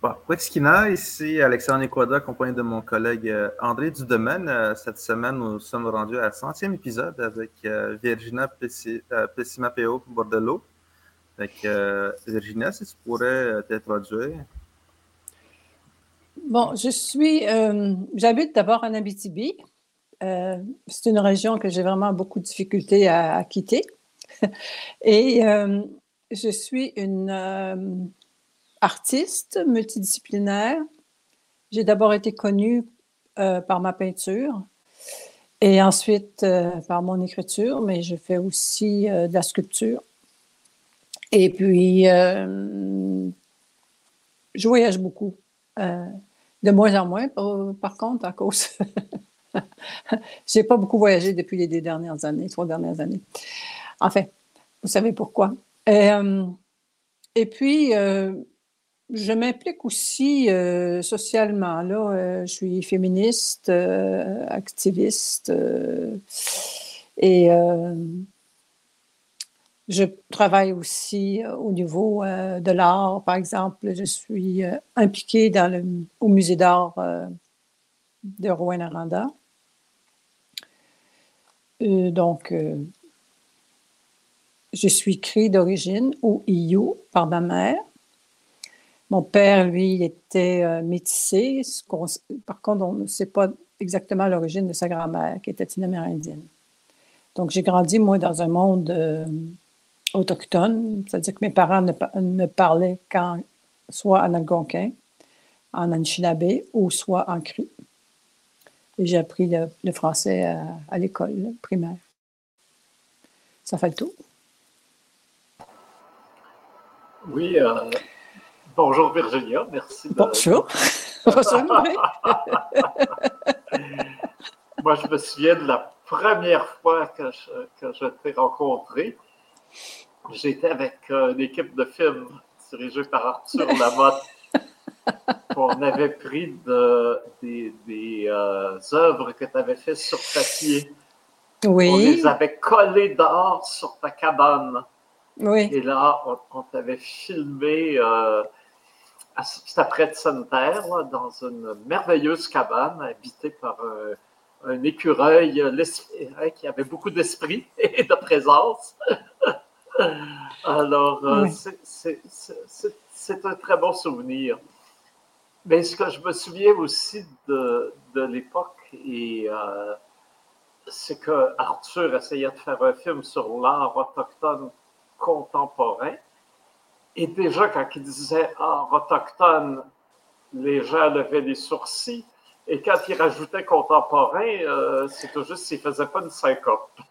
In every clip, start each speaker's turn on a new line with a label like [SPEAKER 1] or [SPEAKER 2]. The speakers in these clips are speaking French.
[SPEAKER 1] Bon, Wexkina, ici Alexandre Equada, accompagné de mon collègue euh, André Dudemaine. Euh, cette semaine, nous sommes rendus à 100e épisode avec euh, Virginia Pessimapeo Bordello. Virginia, si tu pourrais t'introduire.
[SPEAKER 2] Bon, je suis, j'habite d'abord en Abitibi. c'est une région que j'ai vraiment beaucoup de difficultés à quitter. Et je suis une artiste multidisciplinaire. J'ai d'abord été connue euh, par ma peinture et ensuite euh, par mon écriture, mais je fais aussi euh, de la sculpture. Et puis, je voyage beaucoup, de moins en moins, par, contre, à cause. J'ai pas beaucoup voyagé depuis les deux dernières années, trois dernières années. Enfin, vous savez pourquoi. Et, et puis, je m'implique aussi euh, socialement. Euh, je suis féministe, euh, activiste et je travaille aussi au niveau de l'art. Par exemple, je suis impliquée au musée d'art de Rouen-Aranda. donc, je suis créée d'origine au IU par ma mère. Mon père, lui, était euh, métissé. Par contre, on ne sait pas exactement l'origine de sa grand-mère, qui était une Amérindienne. Donc, j'ai grandi, moi, dans un monde euh, autochtone, c'est-à-dire que mes parents ne, parlaient qu'en soit en algonquin, en anishinaabe ou soit en cri. Et j'ai appris le, français à, l'école primaire. Ça fait le tour.
[SPEAKER 3] Oui, euh, Bonjour Virginia, merci. De...
[SPEAKER 2] Bonjour.
[SPEAKER 3] Moi, je me souviens de la première fois que je, t'ai rencontré. J'étais avec une équipe de films dirigée par Arthur Lamotte. On avait pris des, euh, œuvres que tu avais faites sur papier.
[SPEAKER 2] Oui.
[SPEAKER 3] On les avait collées dehors sur ta cabane.
[SPEAKER 2] Oui.
[SPEAKER 3] Et là, on, t'avait filmé euh, c'était près de Sainte-Terre, dans une merveilleuse cabane habitée par un, écureuil hein, qui avait beaucoup d'esprit et de présence. Alors, euh, c'est un très bon souvenir. Mais ce que je me souviens aussi de, l'époque, euh, c'est que Arthur essayait de faire un film sur l'art autochtone contemporain. Et déjà, quand il disait art autochtone, les gens levaient les sourcils. Et quand il rajoutait contemporain, euh, c'est tout juste s'il ne faisait pas une syncope.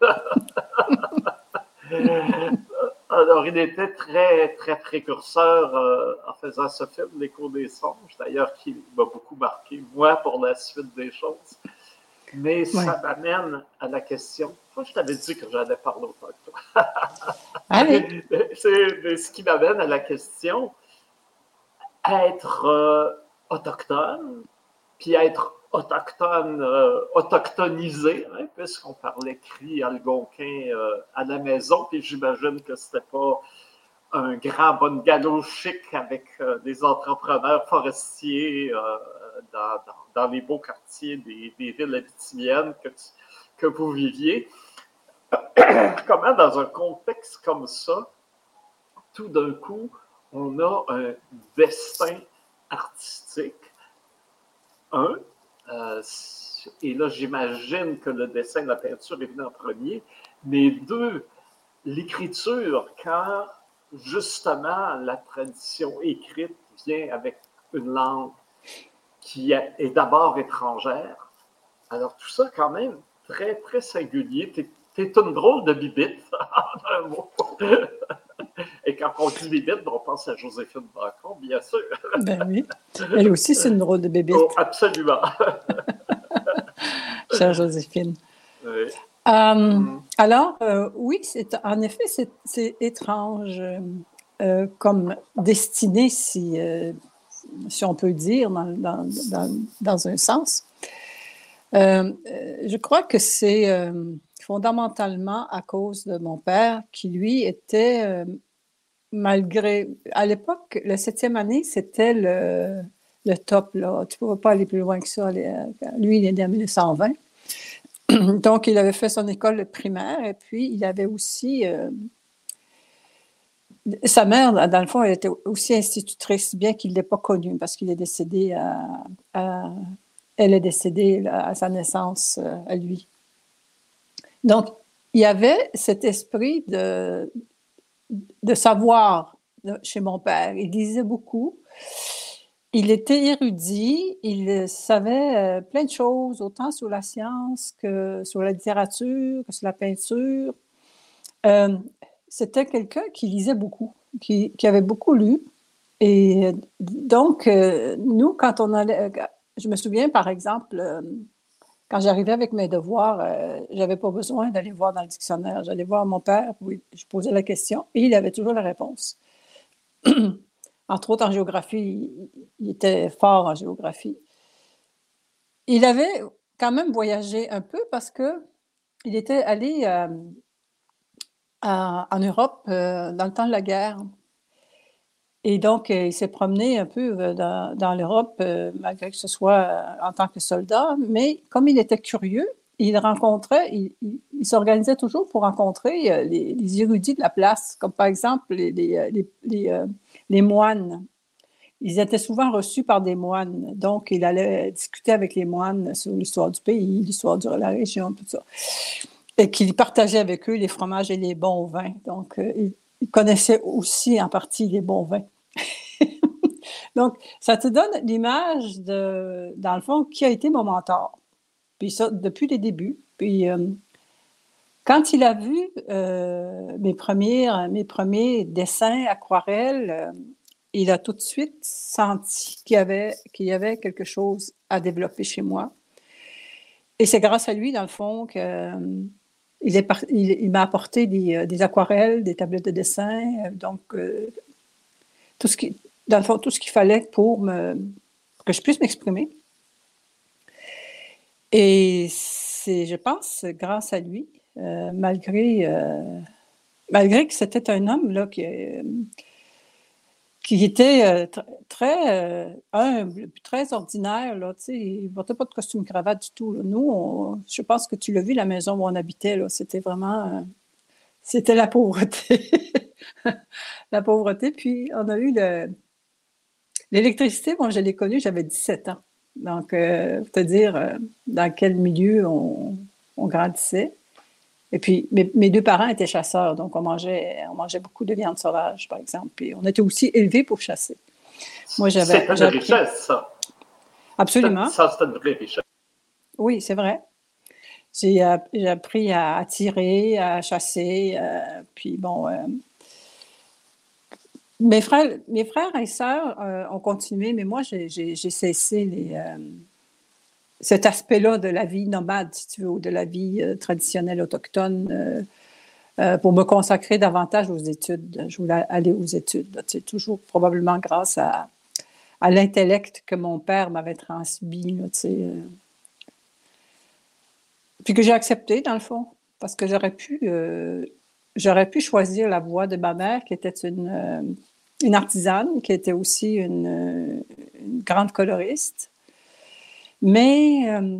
[SPEAKER 3] Alors, il était très, très précurseur euh, en faisant ce film, L'écho des songes, d'ailleurs, qui m'a beaucoup marqué, moi, pour la suite des choses. Mais ça m'amène à la question. Moi, je t'avais dit que j'allais parler autant que toi.
[SPEAKER 2] Allez.
[SPEAKER 3] C'est ce qui m'amène à la question être euh, autochtone, puis être autochtone, euh, autochtonisé, hein, puisqu'on parlait cri algonquin euh, à la maison, puis j'imagine que c'était pas un grand bon galop chic avec des entrepreneurs forestiers dans, les beaux quartiers des, villes abitimiennes que, vous viviez. Comment, dans un contexte comme ça, tout d'un coup, on a un destin artistique, un, euh, et là, j'imagine que le dessin, la peinture est venu en premier, mais deux, l'écriture, quand justement la tradition écrite vient avec une langue qui est d'abord étrangère. Alors tout ça, quand même, très, très singulier. C'est une drôle de bibite, en un mot. Et quand on dit bibite, on pense à Joséphine Bacon, bien sûr.
[SPEAKER 2] Ben oui. Elle aussi, c'est une drôle de bibite. Oh,
[SPEAKER 3] absolument.
[SPEAKER 2] Chère Joséphine.
[SPEAKER 3] Oui.
[SPEAKER 2] Euh, mm. Alors, euh, oui, c'est, en effet, c'est, étrange euh, comme destinée, si, si on peut dire, dans, dans, dans, un sens. je crois que c'est fondamentalement à cause de mon père, qui lui était euh, malgré. À l'époque, la septième année, c'était le, le top. Là. Tu ne pouvais pas aller plus loin que ça. Lui, il est né en 1920. Donc, il avait fait son école primaire et puis il avait aussi. Sa mère, dans le fond, elle était aussi institutrice, bien qu'il ne l'ait pas connue, parce qu'il est décédé elle est décédée à sa naissance euh, à lui. Donc, il y avait cet esprit de, de savoir chez mon père. Il lisait beaucoup. Il était érudit, il savait euh, plein de choses, autant sur la science que sur la littérature, que sur la peinture. Euh, c'était quelqu'un qui lisait beaucoup, qui, avait beaucoup lu. Et donc, euh, nous, quand on allait, je me souviens par exemple, quand j'arrivais avec mes devoirs, je n'avais pas besoin d'aller voir dans le dictionnaire. J'allais voir mon père, je posais la question et il avait toujours la réponse. entre autres en géographie, il était fort en géographie. Il avait quand même voyagé un peu parce que il était allé euh, en Europe euh, dans le temps de la guerre. Et donc, euh, il s'est promené un peu dans, l'Europe, malgré que ce soit en tant que soldat, mais comme il était curieux, il rencontrait, il, s'organisait toujours pour rencontrer les, érudits de la place, comme par exemple les les moines. Ils étaient souvent reçus par des moines. Donc, il allait discuter avec les moines sur l'histoire du pays, l'histoire de la région, tout ça. Et qu'il partageait avec eux les fromages et les bons vins. Donc, euh, il, connaissait aussi en partie les bons vins. Donc, ça te donne l'image de, dans le fond, qui a été mon mentor. Puis ça, depuis les débuts. Puis, euh, quand il a vu euh, mes, premiers, mes premiers dessins aquarelles, il a tout de suite senti qu'il y, avait, qu'il y avait quelque chose à développer chez moi. Et c'est grâce à lui, dans le fond, euh, il, m'a apporté des, aquarelles, des tablettes de dessin, donc tout ce dans le fond, tout ce qu'il fallait pour, que je puisse m'exprimer. Et c'est, je pense, grâce à lui euh, malgré, euh, malgré que c'était un homme là, qui, euh, qui était très humble, très ordinaire. Là, il ne portait pas de costume cravate du tout. Nous, je pense que tu l'as vu, la maison où on habitait, c'était vraiment... c'était la pauvreté. la pauvreté. Puis, on a eu l'électricité. Moi, je l'ai connue, j'avais 17 ans. Donc, pour te dire dans quel milieu on, on grandissait. Et puis, mes, deux parents étaient chasseurs, donc on mangeait, on mangeait beaucoup de viande sauvage, par exemple. Puis on était aussi élevés pour chasser.
[SPEAKER 3] Moi, j'avais. C'était une richesse, ça.
[SPEAKER 2] Absolument.
[SPEAKER 3] Ça, c'était une vraie richesse.
[SPEAKER 2] Oui, c'est vrai. J'ai appris à, tirer, à chasser. Euh, puis bon. Euh, mes, frères, mes frères et sœurs euh, ont continué, mais moi, j'ai cessé les cet aspect-là de la vie nomade, si tu veux, ou de la vie euh, traditionnelle autochtone, euh, euh, pour me consacrer davantage aux études. Je voulais aller aux études, c'est toujours probablement grâce à, à l'intellect que mon père m'avait transmis, puis que j'ai accepté, dans le fond, parce que j'aurais pu, j'aurais pu choisir la voie de ma mère, qui était une, une artisane, qui était aussi une grande coloriste mais euh,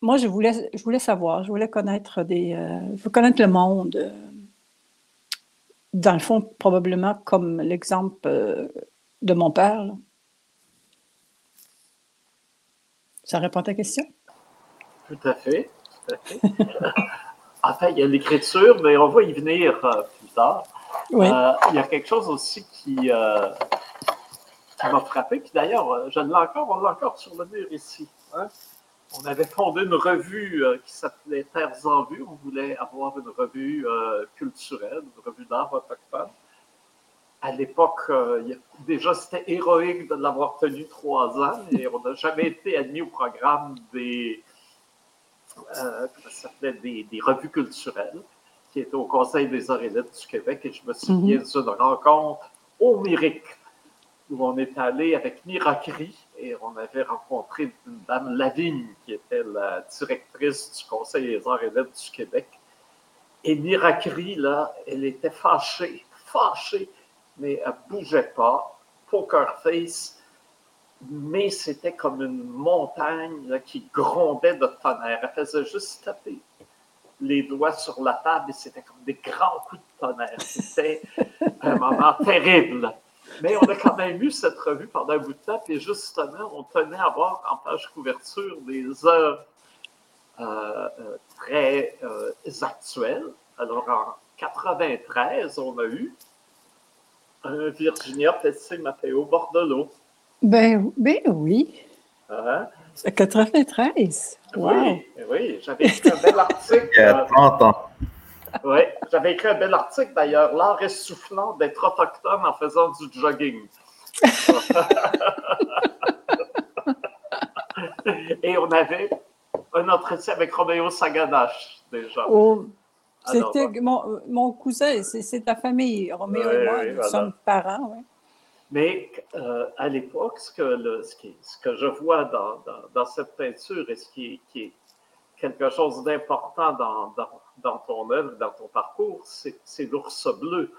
[SPEAKER 2] moi, je voulais, je voulais savoir, je voulais connaître, des, euh, connaître le monde. Euh, dans le fond, probablement comme l'exemple de mon père. Ça répond à ta question?
[SPEAKER 3] Tout à fait. Tout à fait. enfin, il y a l'écriture, mais on va y venir plus tard. Oui. il y a quelque chose aussi qui, m'a frappé. Puis d'ailleurs, euh, je l'ai encore, on l'a encore sur le mur ici. Hein. On avait fondé une revue euh, qui s'appelait Terres en vue. On voulait avoir une revue euh, culturelle, une revue d'art autochtone. À l'époque, déjà, c'était héroïque de l'avoir tenu trois ans et on n'a jamais été admis au programme des, des, des, revues culturelles qui était au Conseil des arts et lettres du Québec. Et je me souviens mm-hmm. d'une rencontre homérique où on est allé avec Miracri et on avait rencontré une dame Lavigne qui était la directrice du Conseil des arts et lettres du Québec. Et Miracri, là, elle était fâchée, fâchée, mais elle ne bougeait pas. Poker face, mais c'était comme une montagne qui grondait de tonnerre. Elle faisait juste taper les doigts sur la table et c'était comme des grands coups de tonnerre. C'était un moment terrible. Mais on a quand même eu cette revue pendant un bout de temps, et justement, on tenait à voir en page couverture des œuvres euh, euh, très euh, actuelles. Alors, en 93, on a eu un Virginia Pesce Matteo Bordelot.
[SPEAKER 2] Ben, ben oui.
[SPEAKER 3] Hein?
[SPEAKER 2] 93.
[SPEAKER 3] Oui, oui, j'avais écrit un bel article. Il y
[SPEAKER 1] a 30 ans.
[SPEAKER 3] Oui, j'avais écrit un bel article d'ailleurs, l'art essoufflant d'être autochtone en faisant du jogging. Et on avait un entretien avec Roméo Saganache déjà.
[SPEAKER 2] Oh, c'était mon, cousin, c'est ta famille. Roméo et moi, nous sommes parents. Oui.
[SPEAKER 3] Mais euh, à l'époque, ce, que ce, que je vois dans, dans, cette peinture et ce qui est, quelque chose d'important dans, dans, ton œuvre, dans ton parcours, c'est l'ours bleu.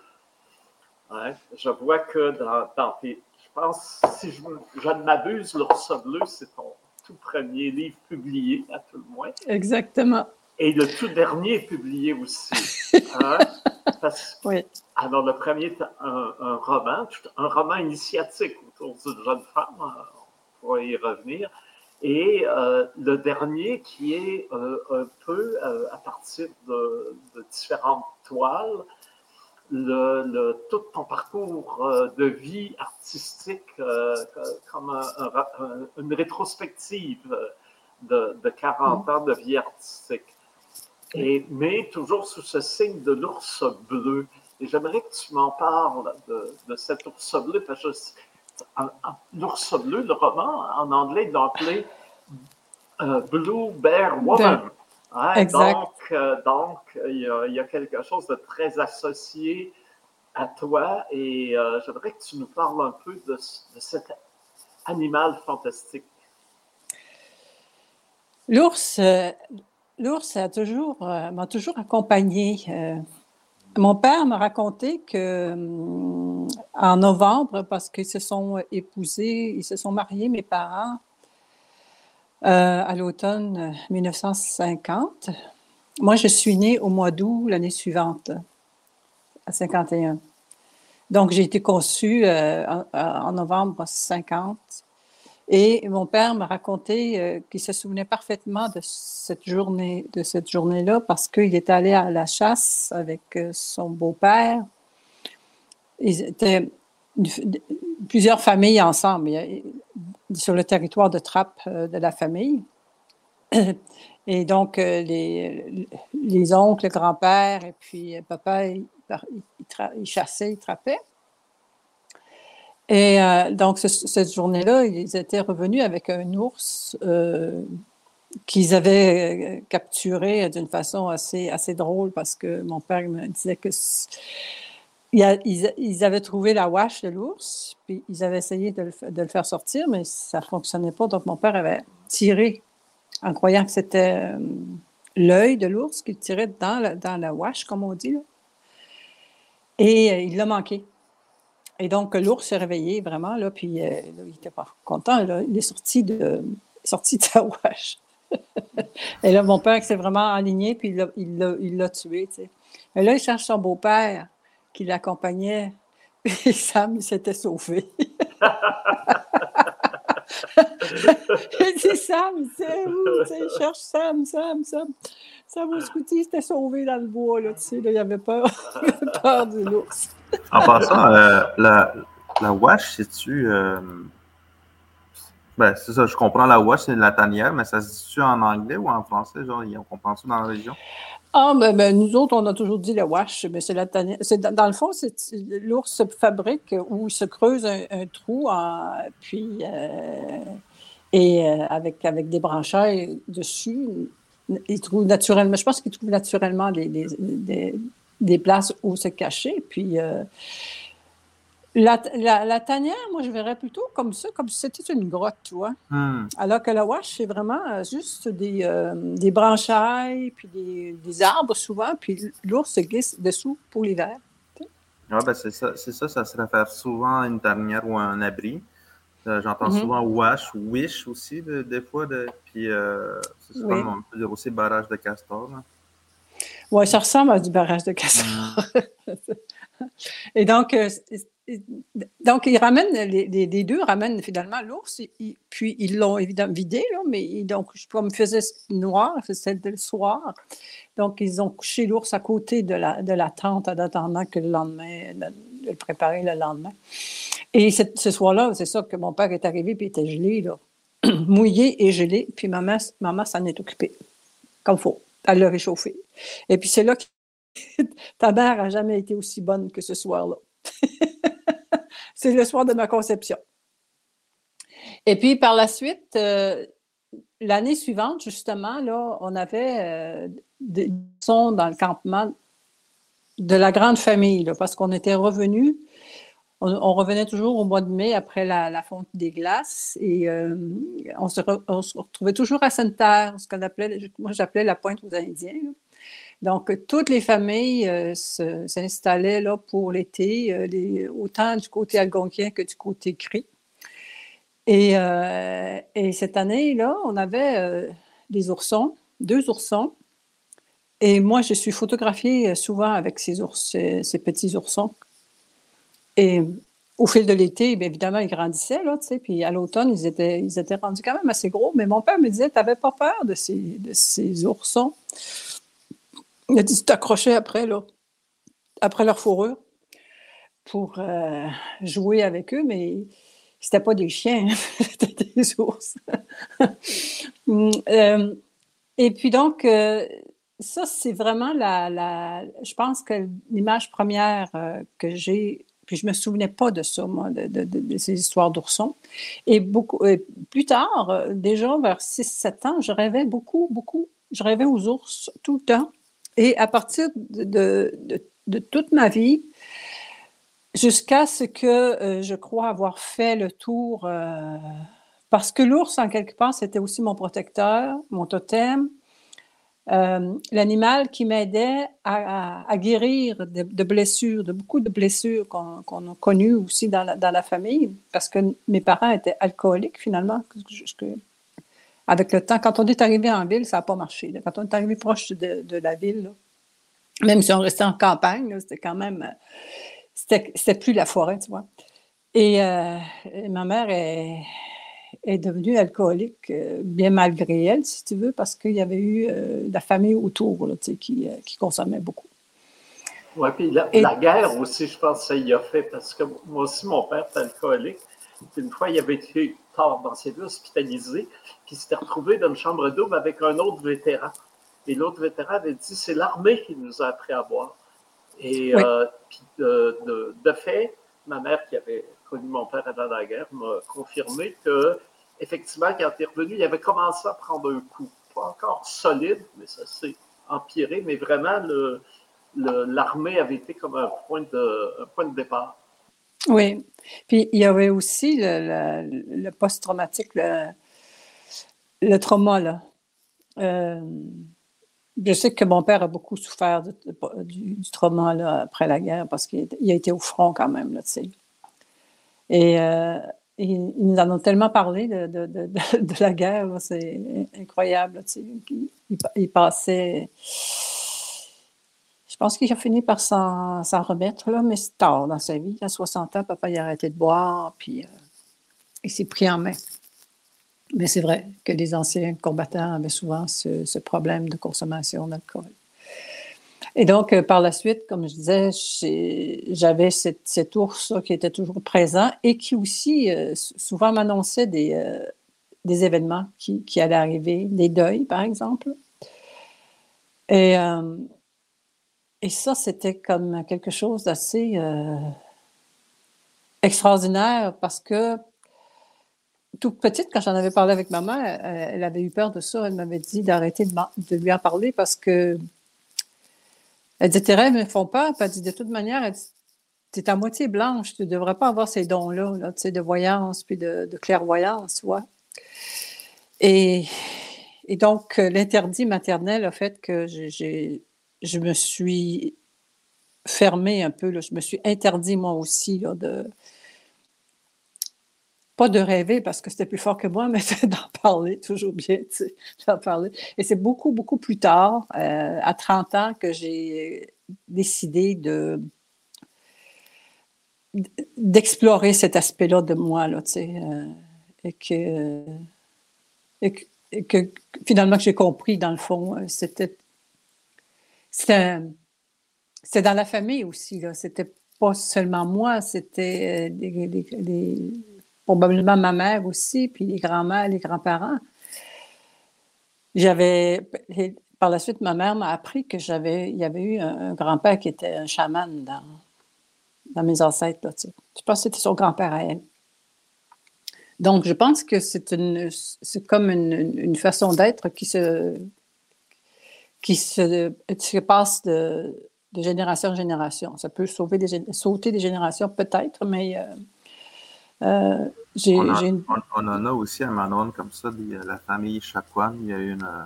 [SPEAKER 3] Hein? Je vois que dans, tes. Je pense, si je, je ne m'abuse, l'ours bleu, c'est ton tout premier livre publié, à tout le moins.
[SPEAKER 2] Exactement.
[SPEAKER 3] Et le tout dernier publié aussi. Hein? oui. Alors, le premier est un, roman, un roman initiatique autour d'une jeune femme, hein, on va y revenir. Et euh, le dernier qui est euh, un peu euh, à partir de, différentes toiles, le, tout ton parcours de vie artistique comme une rétrospective de, de 40 ans de vie artistique. Mais toujours sous ce signe de l'ours bleu. Et j'aimerais que tu m'en parles de, cet ours bleu, parce que l'ours bleu, le roman, en anglais, il l'a appelé euh, Blue Bear Woman. Hein? Donc, euh, donc il, y a, quelque chose de très associé à toi et euh, j'aimerais que tu nous parles un peu de, de cet animal fantastique.
[SPEAKER 2] L'ours, l'ours a toujours, m'a toujours accompagné. Mon père m'a raconté que en novembre, parce qu'ils se sont épousés, ils se sont mariés, mes parents, euh, à l'automne 1950. Moi, je suis née au mois d'août l'année suivante, à 51. Donc, j'ai été conçue euh, en, novembre 50. Et mon père m'a raconté euh, qu'il se souvenait parfaitement de cette journée, de cette journée-là, parce qu'il était allé à la chasse avec son beau-père. Ils étaient plusieurs familles ensemble sur le territoire de trappe euh, de la famille. Et donc, euh, les, les oncles, le grand-père et puis euh, papa, ils, chassaient, ils trappaient. Et donc, cette journée-là, ils étaient revenus avec un ours qu'ils avaient capturé d'une façon assez, assez drôle parce que mon père me disait que ils, avaient trouvé la wash de l'ours, puis ils avaient essayé de le, faire sortir, mais ça ne fonctionnait pas. Donc, mon père avait tiré en croyant que c'était euh, l'œil de l'ours qu'il tirait dans la, dans la wash, comme on dit. Et euh, il l'a manqué. Et donc, l'ours s'est réveillé vraiment, là, puis euh, il n'était pas content. il est sorti de, sorti de sa wash. Et là, mon père s'est vraiment aligné, puis il l'a tué. Tu Mais là, il cherche son beau-père qui l'accompagnait. Et Sam s'était sauvé. Il dit Sam, c'est où? Il cherche Sam, Sam, Sam. Sam Scouty s'était sauvé dans le bois, là, tu sais, là, il avait peur, il avait peur de l'ours.
[SPEAKER 1] en passant, euh, la, la wash, c'est-tu. Euh... Ben, c'est ça, je comprends la wash, c'est la tanière, mais ça se dit-tu en anglais ou en français? Genre, on comprend ça dans la région?
[SPEAKER 2] Ah, ben, ben, nous autres, on a toujours dit le wash, mais c'est la c'est dans, le fond, l'ours se fabrique il se creuse un, trou, puis euh, et euh, avec, avec des branchailles dessus, il trouve naturellement, je pense qu'il trouve naturellement des, des, des, places où se cacher, puis euh, la, la, tanière, moi, je verrais plutôt comme ça, comme si c'était une grotte, tu vois. Hmm. Alors que la wash, c'est vraiment euh, juste des, euh, des branchailles, puis des, arbres souvent, puis l'ours se glisse dessous pour l'hiver.
[SPEAKER 1] Oui, ben c'est ça, c'est ça, ça se réfère souvent à une tanière ou à un abri. Euh, j'entends
[SPEAKER 2] Mhm.
[SPEAKER 1] souvent wash wish aussi, de- des fois. De, puis, euh, c'est
[SPEAKER 2] Oui.
[SPEAKER 1] on peut dire aussi barrage de castor.
[SPEAKER 2] Oui, ça ressemble à du barrage de castor. Et donc, euh, donc ils ramènent, les, les- les deux ramènent finalement l'ours, puis ils l'ont évidemment vidé, là, mais ils- donc, comme il faisait noir, c'était le soir, donc ils ont couché l'ours à côté de la, de la tente en attendant que le lendemain, de de le préparer le lendemain. Et ce soir-là, c'est ça que mon père est arrivé, puis il était gelé, mouillé et gelé, puis maman, maman s'en est occupée, comme faut. Elle l'a réchauffé. Et puis c'est là que ta mère n'a jamais été aussi bonne que ce soir-là. c'est le soir de ma conception. Et puis par la suite, euh, l'année suivante, justement, là, on avait euh, des sons dans le campement de la grande famille, parce qu'on était revenus. On, revenait toujours au mois de mai après la, fonte des glaces et euh, on, se retrouvait toujours à Sainte-Terre, ce qu'on appelait, moi j'appelais la pointe aux Indiens. Donc, toutes les familles euh, s'installaient là pour l'été, euh, autant du côté algonquien que du côté cri. Et, et cette année-là, on avait des oursons, deux oursons. Et moi, je suis photographiée souvent avec ces, ours, ces, ces petits oursons. Et au fil de l'été, bien évidemment, ils grandissaient, là, tu sais, puis à l'automne, ils étaient, ils étaient rendus quand même assez gros. Mais mon père me disait, tu n'avais pas peur de ces, de ces oursons? Il a dit, tu t'accrochais après, là, après leur fourrure pour euh, jouer avec eux, mais c'était pas des chiens, c'était des ours. Hum, euh, et puis donc, euh, ça, c'est vraiment la, la- je pense que l'image première euh, que j'ai, puis je me souvenais pas de ça, moi, de, ces histoires d'oursons. Et beaucoup, plus tard, euh, déjà vers 6-7 ans, je rêvais beaucoup, beaucoup, je rêvais aux ours tout le temps. Et à partir de toute ma vie, jusqu'à ce que euh, je crois avoir fait le tour, euh, parce que l'ours, en quelque part, c'était aussi mon protecteur, mon totem, euh, l'animal qui m'aidait à, guérir de, blessures, de beaucoup de blessures qu'on a connues aussi dans la, famille, parce que mes parents étaient alcooliques finalement. avec le temps, quand on est arrivé en ville, ça n'a pas marché. Quand on est arrivé proche de, la ville, même si on restait en campagne, c'était quand même, c'était plus la forêt, tu vois. Et, euh, et ma mère est, est devenue alcoolique, euh, bien malgré elle, si tu veux, parce qu'il y avait eu euh, la famille autour là, qui, euh, qui consommait beaucoup.
[SPEAKER 3] Oui, puis la,
[SPEAKER 2] Et-
[SPEAKER 3] la guerre aussi, je pense que ça y a fait, parce que moi aussi, mon père était alcoolique. Une fois, il avait été tard dans ses vies, hospitalisé, puis il s'était retrouvé dans une chambre double avec un autre vétéran. Et l'autre vétéran avait dit c'est l'armée qui nous a appris à boire. Et
[SPEAKER 2] Oui.
[SPEAKER 3] euh, puis de, de- de fait, ma mère, qui avait connu mon père avant la guerre, m'a confirmé que, effectivement, quand il est revenu, il avait commencé à prendre un coup. Pas encore solide, mais ça s'est empiré, mais vraiment, l'armée avait été comme un point de, point de départ.
[SPEAKER 2] Oui. Puis il y avait aussi le, post-traumatique, le, trauma. Euh, je sais que mon père a beaucoup souffert du, trauma après la guerre parce qu'il a été au front quand même, là. Et euh, ils nous en ont tellement parlé de, de- de- la guerre, c'est incroyable. Il, passait... Je pense qu'il a fini par s'en remettre, mais c'est tard dans sa vie. À 60 ans, papa a arrêté de boire, puis euh, il s'est pris en main. Mais c'est vrai que les anciens combattants avaient souvent ce problème de consommation d'alcool. Et donc, euh, par la suite, comme je disais, j'avais cet, ours qui était toujours présent et qui aussi euh, souvent m'annonçait des, euh, événements qui, allaient arriver, des deuils, par exemple. Et, ça, c'était comme quelque chose d'assez extraordinaire parce que toute petite, quand j'en avais parlé avec ma mère, elle, avait eu peur de ça. Elle m'avait dit d'arrêter de lui en parler parce que elle dit tes rêves me font. Puis elle dit de toute manière, tu es à moitié blanche, tu ne devrais pas avoir ces dons-là, de voyance puis de, clairvoyance. Et, donc, euh, l'interdit maternel a fait que je me suis fermé un peu. Je me suis interdit, moi aussi, de. Pas de rêver parce que c'était plus fort que moi, mais d'en parler, toujours bien, tu sais, d'en parler. Et c'est beaucoup, beaucoup plus tard, euh, à 30 ans, que j'ai décidé de d'explorer cet aspect-là de moi, là, tu sais, euh, et, que, et, que, finalement que j'ai compris, dans le fond, euh, c'était c'était dans la famille aussi, là, c'était pas seulement moi, c'était euh, probablement ma mère aussi, puis les grands-mères, les grands-parents. J'avais, par la suite, ma mère m'a appris que j'avais, il y avait eu un grand-père qui était un chaman dans, dans mes ancêtres. Là, tu sais. Je pense que c'était son grand-père à elle. Donc, je pense que c'est une, c'est comme une, une façon d'être qui se, qui se, se passe de, de, génération en génération. Ça peut sauter des générations peut-être, mais euh, euh, j'ai,
[SPEAKER 1] on,
[SPEAKER 2] une...
[SPEAKER 1] on, en a aussi à Manon comme ça, la famille Chakwan. Il y a une, euh,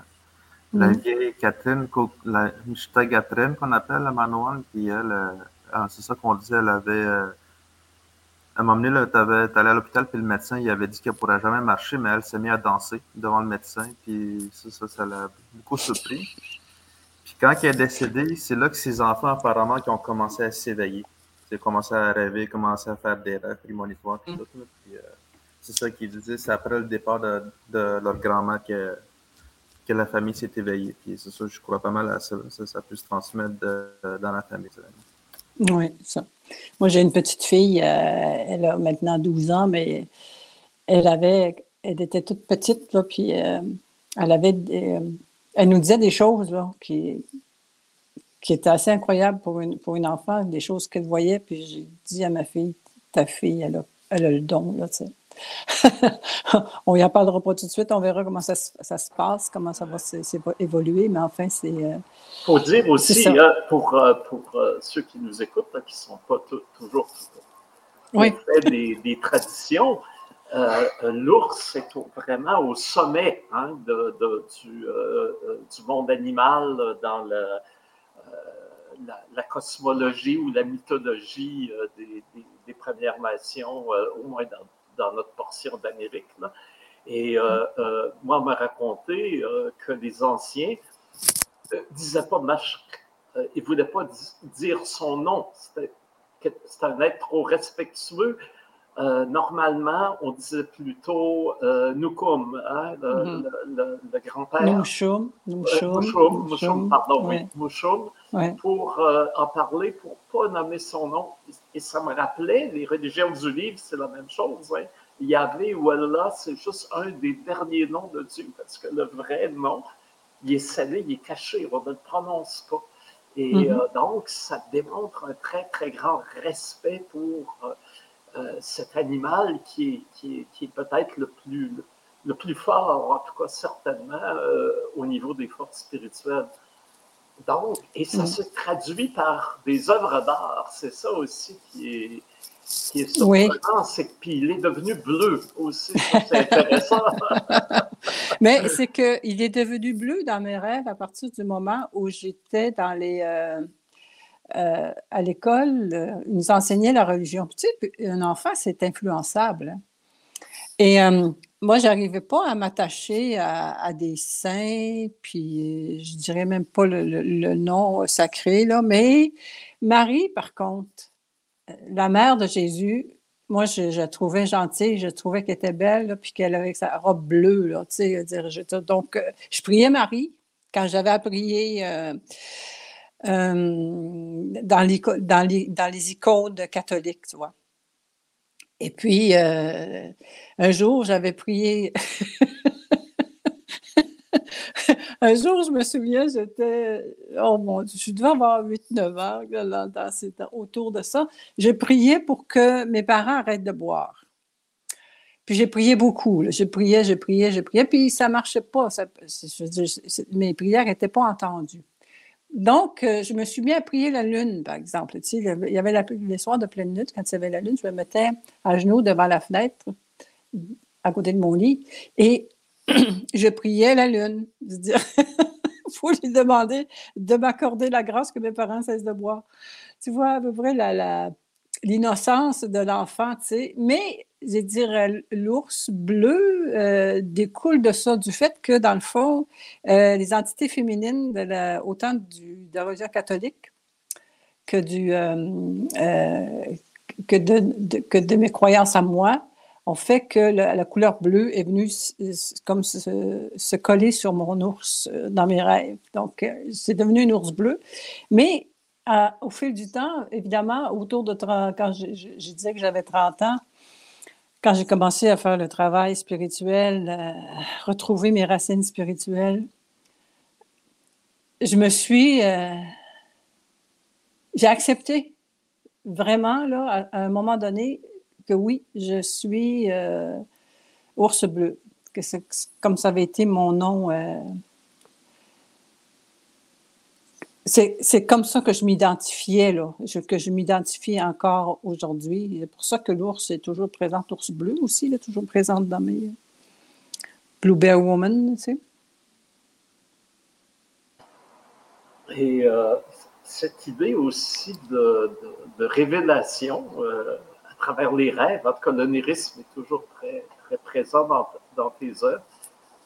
[SPEAKER 1] la mm. vieille Catherine, la Catherine qu'on appelle à Manon, puis elle, ah, c'est ça qu'on disait, elle avait. Euh, à un moment donné, tu allais à l'hôpital, puis le médecin, il avait dit qu'elle ne pourrait jamais marcher, mais elle s'est mise à danser devant le médecin, puis ça, ça, l'a beaucoup surpris. Puis quand elle est décédée, c'est là que ses enfants, apparemment, qui ont commencé à s'éveiller. Ont commencé à rêver, commencé à faire des rêves prémonitoires, tout euh, c'est ça qu'ils disaient, c'est après le départ de, leur grand-mère que, que la famille s'est éveillée. Puis c'est ça, je crois pas mal à ça. Ça, ça peut se transmettre dans la famille.
[SPEAKER 2] Oui, ça. Moi, j'ai une petite fille, euh, elle a maintenant 12 ans, mais elle avait, elle était toute petite, là, puis euh, elle avait, euh, elle nous disait des choses, là, qui, qui étaient assez incroyables pour une, pour une enfant, des choses qu'elle voyait, puis j'ai dit à ma fille, ta fille, elle a, elle a le don, là, tu sais. on y en parlera pas tout de suite, on verra comment ça, ça se passe, comment ça va évoluer, mais enfin, c'est. Il euh,
[SPEAKER 3] faut dire aussi, hein, pour, euh, pour euh, ceux qui nous écoutent, hein, qui ne sont pas toujours
[SPEAKER 2] oui.
[SPEAKER 3] des, des, traditions, l'ours est vraiment au sommet hein, de, de, du, du, monde animal dans la, la, cosmologie ou la mythologie des, des Premières Nations, au moins dans dans notre portion d'Amérique. Et euh, euh, moi, on m'a raconté euh, que les anciens ne disaient pas Mashk. ils ne voulaient pas dire son nom. C'était un être trop respectueux. Normalement, on disait plutôt Nukum, hein, le, grand-père.
[SPEAKER 2] Mouchoum.
[SPEAKER 3] Mouchoum, pardon, oui, Mouchoum, pour en parler, pour ne pas nommer son nom. Et ça me rappelait, les religions du livre, c'est la même chose. Hein. Yahvé ou Allah, c'est juste un des derniers noms de Dieu, parce que le vrai nom, il est scellé, il est caché, on ne le prononce pas. Et euh, donc, ça démontre un très, très grand respect pour euh, euh, cet animal qui est, qui est, peut-être le plus, le, plus fort, en tout cas certainement, au niveau des forces spirituelles. Donc, et ça mm-hmm. se traduit par des œuvres d'art. C'est ça aussi qui est, qui est surprenant, c'est qu'il est devenu bleu aussi. C'est intéressant.
[SPEAKER 2] Mais c'est qu'il est devenu bleu dans mes rêves à partir du moment où j'étais dans les. Euh, euh, à l'école, euh, nous enseignaient la religion. Tu sais, un enfant, c'est influençable. Et moi, je n'arrivais pas à m'attacher à, des saints, puis je dirais même pas le, nom sacré, là, mais Marie, par contre, la mère de Jésus, moi, je, la trouvais gentille, je trouvais qu'elle était belle, puis qu'elle avait sa robe bleue. Là, donc, euh, je priais Marie quand j'avais à prier euh, euh, dans, les, dans, les, dans les icônes catholiques, tu vois. Et puis, un jour, j'avais prié un jour, je me souviens, j'étais, oh mon Dieu, je devais avoir 8-9 ans, là, autour de ça. J'ai prié pour que mes parents arrêtent de boire. Puis j'ai prié beaucoup. J'ai prié, j'ai prié, j'ai prié, puis ça ne marchait pas. Mes prières n'étaient pas entendues. Donc, euh, je me suis mis à prier la lune, par exemple. Il y avait la, les soirs de pleine lune, quand il y avait la lune, je me mettais à genoux devant la fenêtre, à côté de mon lit, et je priais la lune. faut lui demander de m'accorder la grâce que mes parents cessent de boire. Tu vois à peu près l'innocence de l'enfant, tu sais. Mais, je dirais, l'ours bleu euh, découle de ça, du fait que, dans le fond, euh, les entités féminines, de autant du, de la religion catholique que, du, euh, que, de, que de mes croyances à moi, ont fait que la, couleur bleue est venue comme se, coller sur mon ours euh, dans mes rêves. Donc, euh, c'est devenu une ours bleue. Mais au fil du temps, évidemment, autour de 30, quand je, disais que j'avais 30 ans, quand j'ai commencé à faire le travail spirituel, euh, retrouver mes racines spirituelles, je me suis, j'ai accepté vraiment là à, un moment donné que oui, je suis euh, ours bleu, que c'est comme ça avait été mon nom. Euh, c'est comme ça que je m'identifiais, que je m'identifie encore aujourd'hui. C'est pour ça que l'ours est toujours présent, l'ours bleu aussi, il est toujours présent dans mes Blue Bear Woman, tu.
[SPEAKER 3] Et euh, cette idée aussi de, révélation, travers les rêves. En tout cas, l'onirisme est toujours très, présent dans, tes œuvres.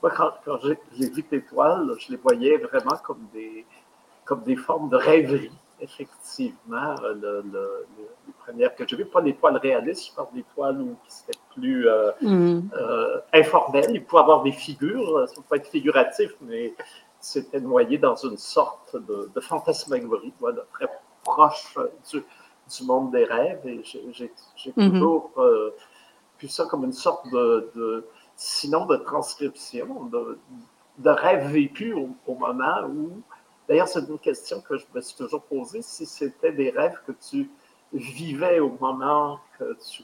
[SPEAKER 3] Moi, quand j'ai vu tes toiles, je les voyais vraiment comme des, comme des formes de rêverie, effectivement. Le, les premières que j'ai vues, pas des toiles réalistes, je parle des toiles où c'était plus euh, mm. euh, informel. Il pouvait avoir des figures, ça ne peut être figuratif, mais c'était noyé dans une sorte de, de fantasmagorie, très proche du, du monde des rêves et j'ai mhm. toujours euh, vu ça comme une sorte de, sinon de transcription, de, de rêve vécu au, moment où, d'ailleurs c'est une question que je me suis toujours posée, si c'était des rêves que tu vivais au moment que tu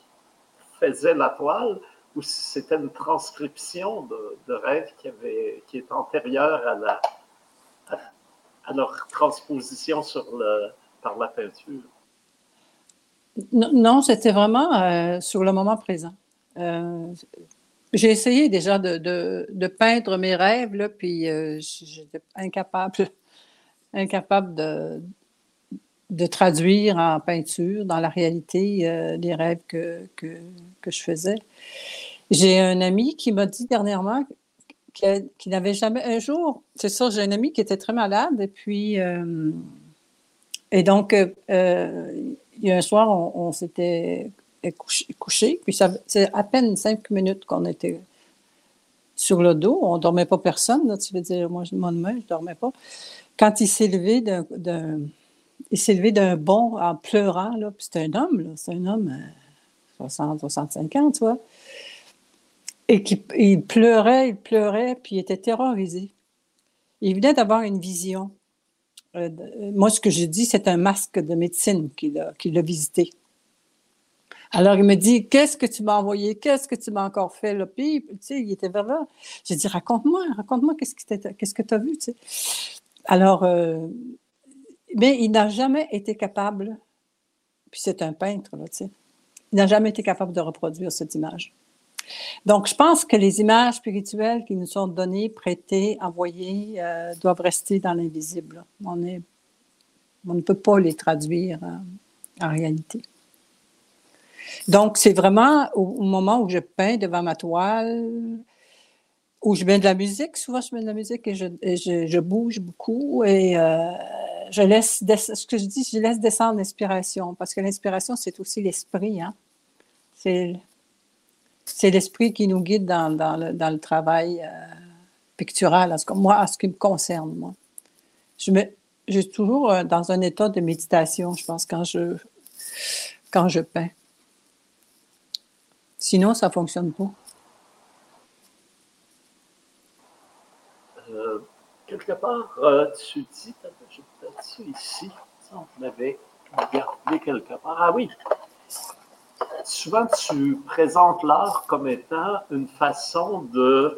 [SPEAKER 3] faisais la toile ou si c'était une transcription de, de rêves qui, avait, qui est antérieure à, la, à, leur transposition par la peinture.
[SPEAKER 2] Non, c'était vraiment euh, sur le moment présent. Euh, j'ai essayé déjà de, peindre mes rêves, là, puis euh, j'étais incapable, incapable de, de traduire en peinture, dans la réalité, les rêves que, que, je faisais. J'ai un ami qui m'a dit dernièrement qu'il n'avait jamais, un jour, c'est ça, j'ai un ami qui était très malade, et puis, et donc, il y a un soir, on, s'était couché, puis c'est à peine cinq minutes qu'on était sur le dos. On ne dormait pas personne, là, tu veux dire, moi, moi je ne dormais pas. Quand il s'est levé d'un, il s'est levé d'un bond en pleurant, là, puis c'était un homme, c'est un homme, 60, euh, 65 ans, tu vois. Et qui, il pleurait, il pleurait, puis il était terrorisé. Il venait d'avoir une vision. Euh, moi, ce que j'ai dit, c'est un masque de médecine qui l'a visité. Alors, il me dit, qu'est-ce que tu m'as envoyé? Qu'est-ce que tu m'as encore fait? Là? Puis, tu sais, il était vers là. J'ai dit, raconte-moi, raconte-moi qu'est-ce que tu as vu, tu sais. Alors, euh, mais il n'a jamais été capable, puis c'est un peintre, là, tu sais, il n'a jamais été capable de reproduire cette image. Donc, je pense que les images spirituelles qui nous sont données, prêtées, envoyées, euh, doivent rester dans l'invisible. On, on ne peut pas les traduire euh, en réalité. Donc, c'est vraiment au, moment où je peins devant ma toile, où je mets de la musique. Souvent, je mets de la musique et je, bouge beaucoup et euh, je laisse, ce que je dis, je laisse descendre l'inspiration parce que l'inspiration, c'est aussi l'esprit. Hein? C'est l'esprit qui nous guide dans, le, travail euh, pictural, moi, à ce qui me concerne, moi. Je me, je suis toujours euh, dans un état de méditation, je pense, quand je, quand je peins. Sinon, ça ne fonctionne pas.
[SPEAKER 3] Euh, quelque part, tu dis, tu ici, on avait gardé quelque part? Ah oui, souvent tu présentes l'art comme étant une façon de.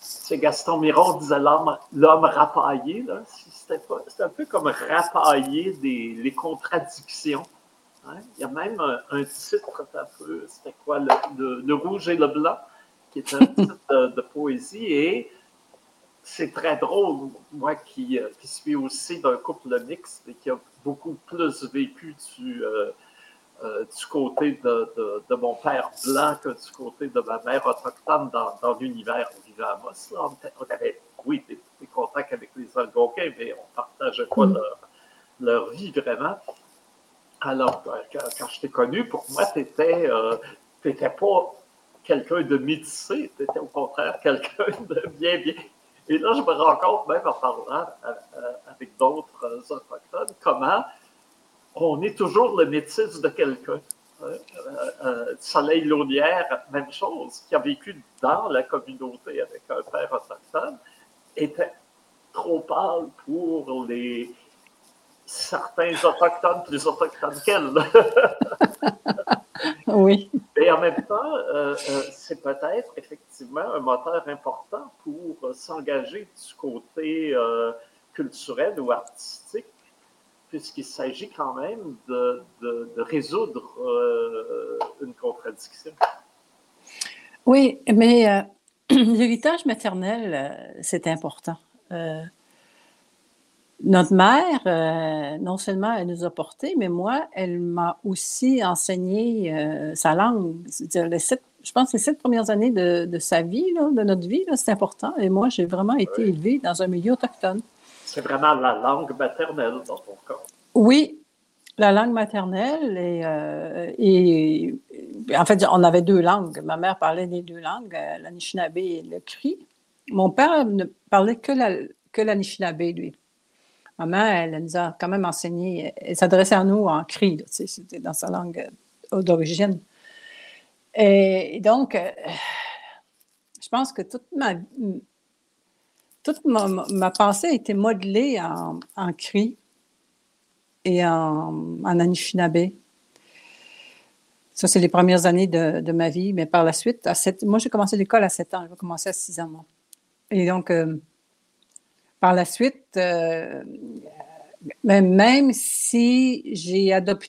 [SPEAKER 3] C'est Gaston Miron disait l'homme rapaillé. C'est un peu comme rapailler des, les contradictions. Hein. Il y a même un, titre, un peu, c'était quoi, le, rouge et le blanc, qui est un titre de, poésie. Et c'est très drôle, moi qui, euh, qui suis aussi d'un couple mixte et qui a beaucoup plus vécu du, euh, euh, du côté de, de, mon père blanc que du côté de ma mère autochtone dans, dans l'univers. On vivait à Moss. Là. On, avait, oui, des, contacts avec les Algonquins, mais on partageait pas mm. leur, leur, vie vraiment. Alors, quand, quand je t'ai connu, pour moi, tu n'étais pas quelqu'un de métissé, tu étais au contraire quelqu'un de bien, bien, et là, je me rends compte, même en parlant euh, euh, avec d'autres euh, autochtones, comment on est toujours le métis de quelqu'un. Soleil Launière, même chose, qui a vécu dans la communauté avec un père autochtone, était trop pâle pour les certains autochtones plus autochtones qu'elle.
[SPEAKER 2] oui.
[SPEAKER 3] Et en même temps, euh, euh, c'est peut-être effectivement un moteur important pour euh, s'engager du côté culturel ou artistique, puisqu'il s'agit quand même de, résoudre une contradiction.
[SPEAKER 2] Oui, mais l'héritage maternel, c'est important notre mère, euh, non seulement elle nous a portés, mais moi, elle m'a aussi enseigné euh, sa langue. Les sept, je pense les sept premières années de, sa vie, de notre vie, c'est important. Et moi, j'ai vraiment été élevée dans un milieu autochtone.
[SPEAKER 3] C'est vraiment la langue maternelle dans ton cas.
[SPEAKER 2] Oui, la langue maternelle. Et, euh, et, en fait, on avait deux langues. Ma mère parlait les deux langues, l'Anishinaabe et le Cri. Mon père ne parlait que la, que l'Anishinaabe, lui. Maman, elle nous a quand même enseigné, elle s'adressait à nous en cri, c'était dans sa langue euh, d'origine. Et, donc, euh, je pense que toute ma, toute ma, pensée a été modelée en, cri et en, en Anishinaabe. Ça, c'est les premières années de, ma vie, mais par la suite, à moi, j'ai commencé l'école à 7 ans, j'ai commencé à 6 ans. Et donc, euh, par la suite, euh, même si j'ai adopté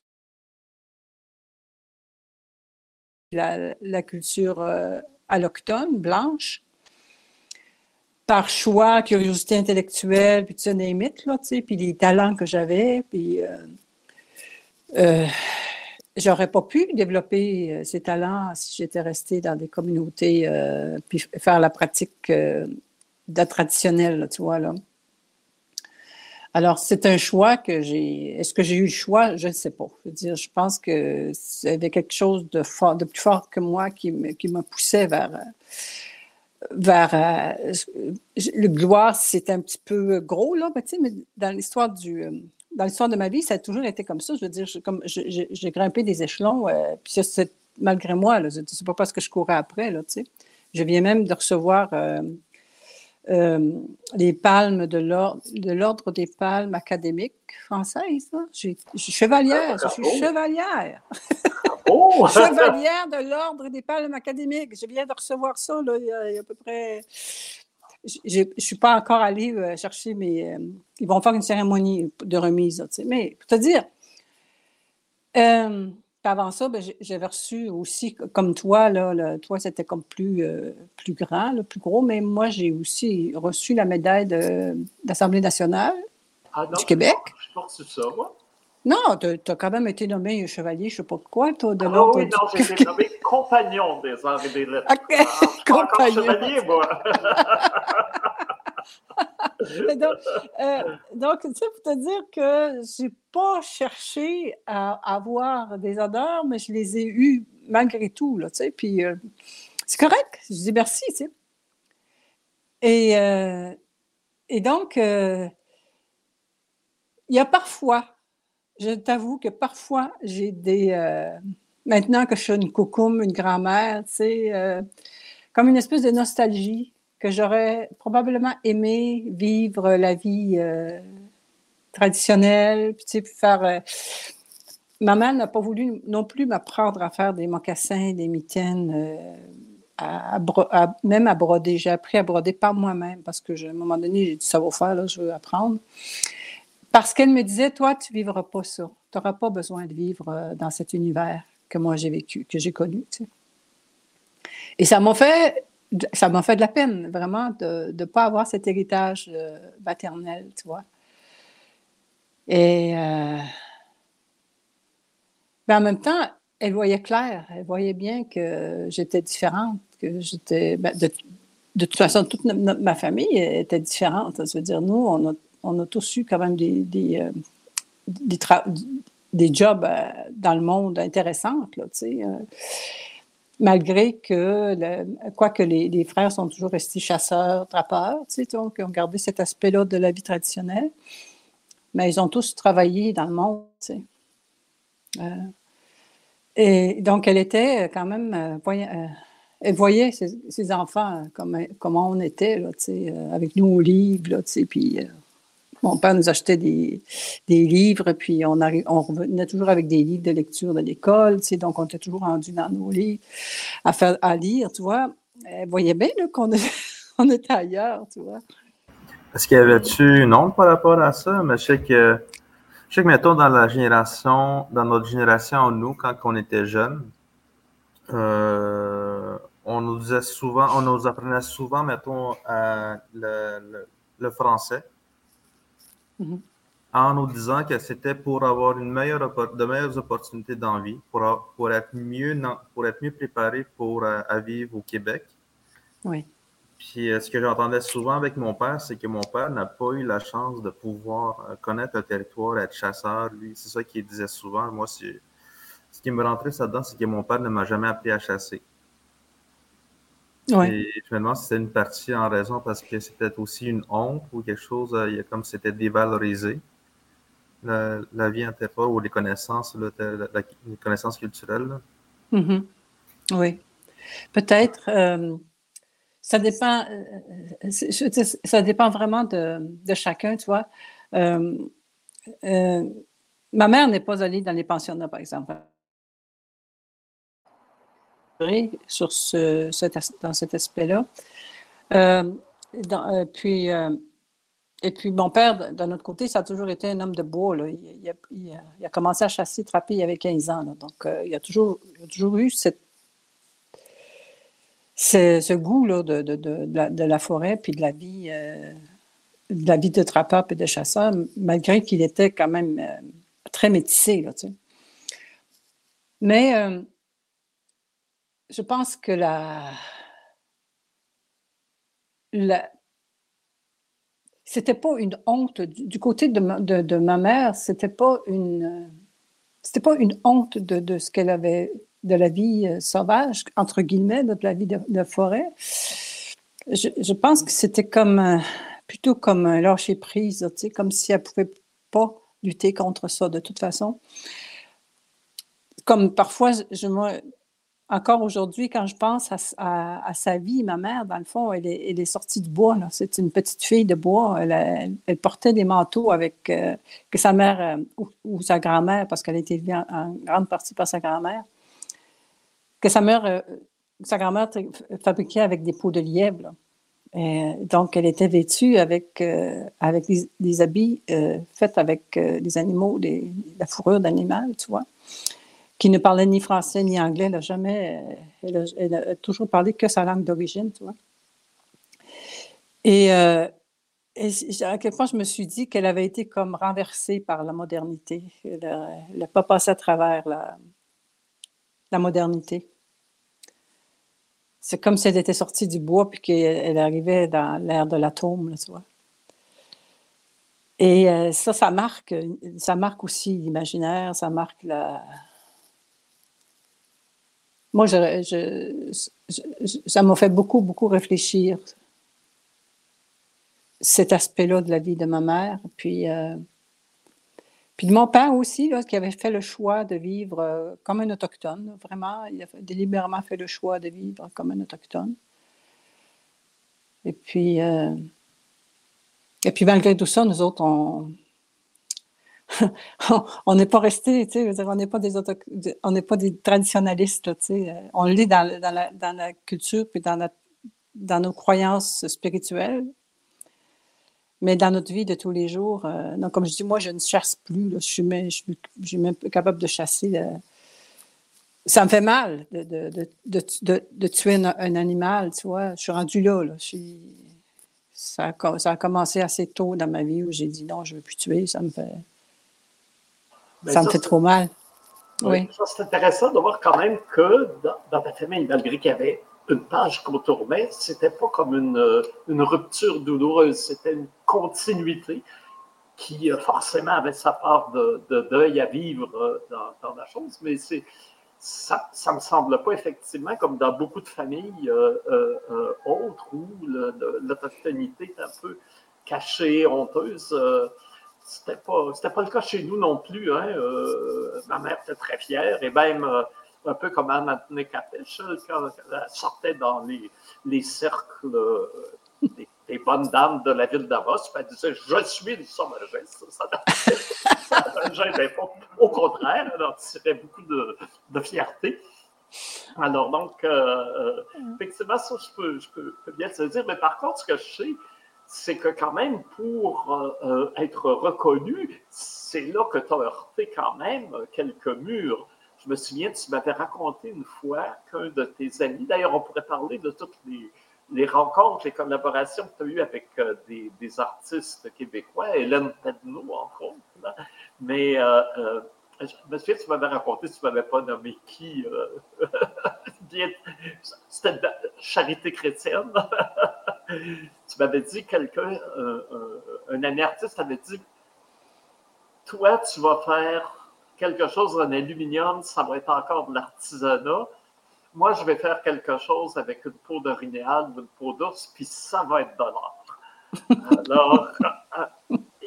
[SPEAKER 2] la, culture euh, alloctone, blanche, par choix, curiosité intellectuelle, puis tu sais, là, tu sais, puis les talents que j'avais, puis euh, euh, j'aurais pas pu développer ces talents si j'étais restée dans des communautés, puis faire la pratique traditionnel, tu vois. Alors, c'est un choix que j'ai. Est-ce que j'ai eu le choix? Je ne sais pas. Je veux dire, je pense que c'était quelque chose de fort, de plus fort que moi qui me, qui poussait vers. vers euh, le gloire, c'est un petit peu gros, là, mais, dans l'histoire du. Dans l'histoire de ma vie, ça a toujours été comme ça. Je veux dire, comme j'ai grimpé des échelons, euh, puis c'est malgré moi, là, c'est pas parce que je courais après. Je viens même de recevoir euh, euh, les palmes de l'ordre des palmes académiques françaises. Je, suis chevalière, je suis chevalière. chevalière de l'ordre des palmes académiques. Je viens de recevoir ça là, il, y a, à peu près. Je ne suis pas encore allée euh, chercher mes. Euh, ils vont faire une cérémonie de remise, mais pour te dire, avant ça, ben, j'avais reçu aussi, comme toi, là, toi, c'était comme plus, euh, plus grand, plus gros, mais moi, j'ai aussi reçu la médaille de, l'Assemblée nationale ah du Québec.
[SPEAKER 3] je pense ça, moi.
[SPEAKER 2] Non, tu as quand même été nommé chevalier, je ne sais pas de quoi, toi, de
[SPEAKER 3] ah, Oui, non, j'ai été nommé compagnon des arts et des lettres.
[SPEAKER 2] Okay. compagnon.
[SPEAKER 3] chevalier, moi.
[SPEAKER 2] donc, euh, donc, tu sais, pour te dire que j'ai pas cherché à avoir des honneurs, mais je les ai eus malgré tout, là, tu sais, puis euh, c'est correct, je dis merci, tu sais. Et, euh, et donc, il y a parfois, je t'avoue que parfois, j'ai des... maintenant que je suis une coucoum, une grand-mère, tu sais, comme une espèce de nostalgie que j'aurais probablement aimé vivre la vie euh, traditionnelle, tu sais, faire. Euh, ma mère n'a pas voulu non plus m'apprendre à faire des mocassins, des mitaines, euh, même à broder. J'ai appris à broder par moi-même parce que, à un moment donné, j'ai dit ça va faire, là, je veux apprendre. Parce qu'elle me disait, toi, tu ne vivras pas ça. Tu n'auras pas besoin de vivre dans cet univers que moi j'ai vécu, que j'ai connu. Et ça m'a fait ça m'a fait de la peine, vraiment, de ne pas avoir cet héritage euh, maternel, tu vois. Et euh, mais en même temps, elle voyait clair, elle voyait bien que j'étais différente, que j'étais. Ben, de, de, toute façon, toute ma famille était différente. Ça veut dire, nous, on a, on a tous eu quand même des, des, euh, des jobs dans le monde intéressants, tu sais malgré que, quoique les, frères sont toujours restés chasseurs, trappeurs, tu sais, donc ils ont gardé cet aspect-là de la vie traditionnelle, mais ils ont tous travaillé dans le monde, tu sais. Euh, et donc, elle était quand même, euh, euh, elle voyait ses, enfants comme, comment on était, là, tu sais, avec nous au livre, là, tu sais, puis mon père nous achetait des, des livres, puis on, on revenait toujours avec des livres de lecture de l'école, tu sais, donc on était toujours rendu dans nos livres à, faire, à lire, tu vois. Elle voyait bien qu'on on était ailleurs, tu vois.
[SPEAKER 1] Est-ce qu'il y avait-tu une honte par rapport à ça? Mais je sais que, je sais que, mettons, dans la génération, dans notre génération, nous, quand on était jeunes, euh, on nous disait souvent, on nous apprenait souvent, mettons, euh, le, le français. Mhm. En nous disant que c'était pour avoir une meilleure, de meilleures opportunités dans vie, pour, pour, être mieux, pour être mieux préparé pour euh, à vivre au Québec.
[SPEAKER 2] Oui.
[SPEAKER 1] Puis euh, ce que j'entendais souvent avec mon père, c'est que mon père n'a pas eu la chance de pouvoir euh, connaître le territoire, être chasseur. Lui, c'est ça qu'il disait souvent. Moi, ce qui me rentrait ça dedans, c'est que mon père ne m'a jamais appris à chasser.
[SPEAKER 2] Ouais.
[SPEAKER 1] Et je me demande si c'était une partie en raison parce que c'était aussi une honte ou quelque chose, euh, il y a comme c'était dévalorisé, la, la, vie intérieure ou les connaissances, les connaissances culturelles.
[SPEAKER 2] Mm-hmm. Oui. Peut-être. Euh, ça dépend. Euh, ça dépend vraiment de, de chacun, tu vois. ma mère n'est pas allée dans les pensionnats, par exemple sur ce, dans cet aspect-là. Euh, euh, puis, euh, et puis, mon père, d'un autre côté, ça a toujours été un homme de bois. Il, a, commencé à chasser, trapper, il avait 15 ans. Donc, il, a toujours, toujours eu cette, ce, goût là, de, de, de, la, forêt, puis de la vie, de la vie de trappeur et de chasseur, malgré qu'il était quand même très métissé. Là, Mais je pense que la, la c'était pas une honte du, côté de ma, de, ma mère, c'était pas une c'était pas une honte de, de ce qu'elle avait de la vie euh, sauvage entre guillemets de la vie de, forêt. Je, je, pense que c'était comme plutôt comme un lâcher prise, tu sais, comme si elle pouvait pas lutter contre ça de toute façon. Comme parfois, je, moi, encore aujourd'hui, quand je pense à, sa vie, ma mère, dans le fond, elle est, sortie du bois. C'est une petite fille de bois. Elle, portait des manteaux avec euh, que sa mère euh, ou, sa grand-mère, parce qu'elle a été élevée en, grande partie par sa grand-mère, que sa mère, euh, sa grand-mère fabriquait avec des peaux de lièvre. donc, elle était vêtue avec, des, habits faits avec des animaux, la fourrure d'animal, tu vois qui ne parlait ni français ni anglais. Elle a jamais, elle a, toujours parlé que sa langue d'origine, tu vois. Et, euh, à quel point je me suis dit qu'elle avait été comme renversée par la modernité. Elle n'a pas passé à travers la, la modernité. C'est comme si elle était sortie du bois puis qu'elle arrivait dans l'ère de l'atome, tu vois. Et euh, ça, ça marque, ça marque aussi l'imaginaire, ça marque la, moi, ça m'a fait beaucoup, beaucoup réfléchir cet aspect-là de la vie de ma mère. Puis, euh, de mon père aussi, qui avait fait le choix de vivre euh, comme un autochtone. Vraiment, il a délibérément fait le choix de vivre comme un autochtone. Et puis, euh, et puis malgré tout ça, nous autres, on, on n'est pas resté, tu sais, on n'est pas des on n'est pas des traditionnalistes, tu sais. On lit dans, dans, la, dans la culture puis dans, dans nos croyances spirituelles. Mais dans notre vie de tous les jours, euh, comme je dis, moi, je ne chasse plus. je, suis même, je, suis même capable de chasser. ça me fait mal de, de, tuer un, animal, tu vois. Je suis rendue là. là. ça, a, ça, a, commencé assez tôt dans ma vie où j'ai dit non, je ne veux plus tuer. Ça me fait, ben, ça, me fait trop mal.
[SPEAKER 3] Oui. C'est intéressant de voir quand même que dans, ta famille, malgré qu'il y avait une page qu'on tournait, c'était pas comme une, une rupture douloureuse, c'était une continuité qui euh, forcément avait sa part de, deuil à vivre euh, dans, la chose, mais c'est, ça ne me semble pas effectivement comme dans beaucoup de familles euh, autres où l'autochtonité est un peu cachée, honteuse. C'était pas, pas le cas chez nous non plus. Hein. ma mère était très fière et même un peu comme Anne Capiche, quand elle sortait dans les, les cercles des les bonnes dames de la ville d'Avos, elle disait Je suis une sommagesse. Ça, ne gênait pas. Au contraire, elle en tirait beaucoup de, fierté. Alors, donc, euh, euh, effectivement, ça, je peux, je peux, bien te dire. Mais par contre, ce que je sais, c'est que quand même, pour euh, être reconnu, c'est là que tu as heurté quand même quelques murs. Je me souviens, tu m'avais raconté une fois qu'un de tes amis, d'ailleurs, on pourrait parler de toutes les, rencontres, les collaborations que tu as eues avec euh, des, artistes québécois, Hélène Pedneau, entre autres. Mais euh, euh, je me souviens, tu m'avais raconté, tu ne m'avais pas nommé qui. C'était Charité chrétienne. tu m'avais dit quelqu'un, un, ami artiste avait dit Toi, tu vas faire quelque chose en aluminium, ça va être encore de l'artisanat moi, je vais faire quelque chose avec une peau d'orignal ou une peau d'ours, puis ça va être de l'or. Alors, euh,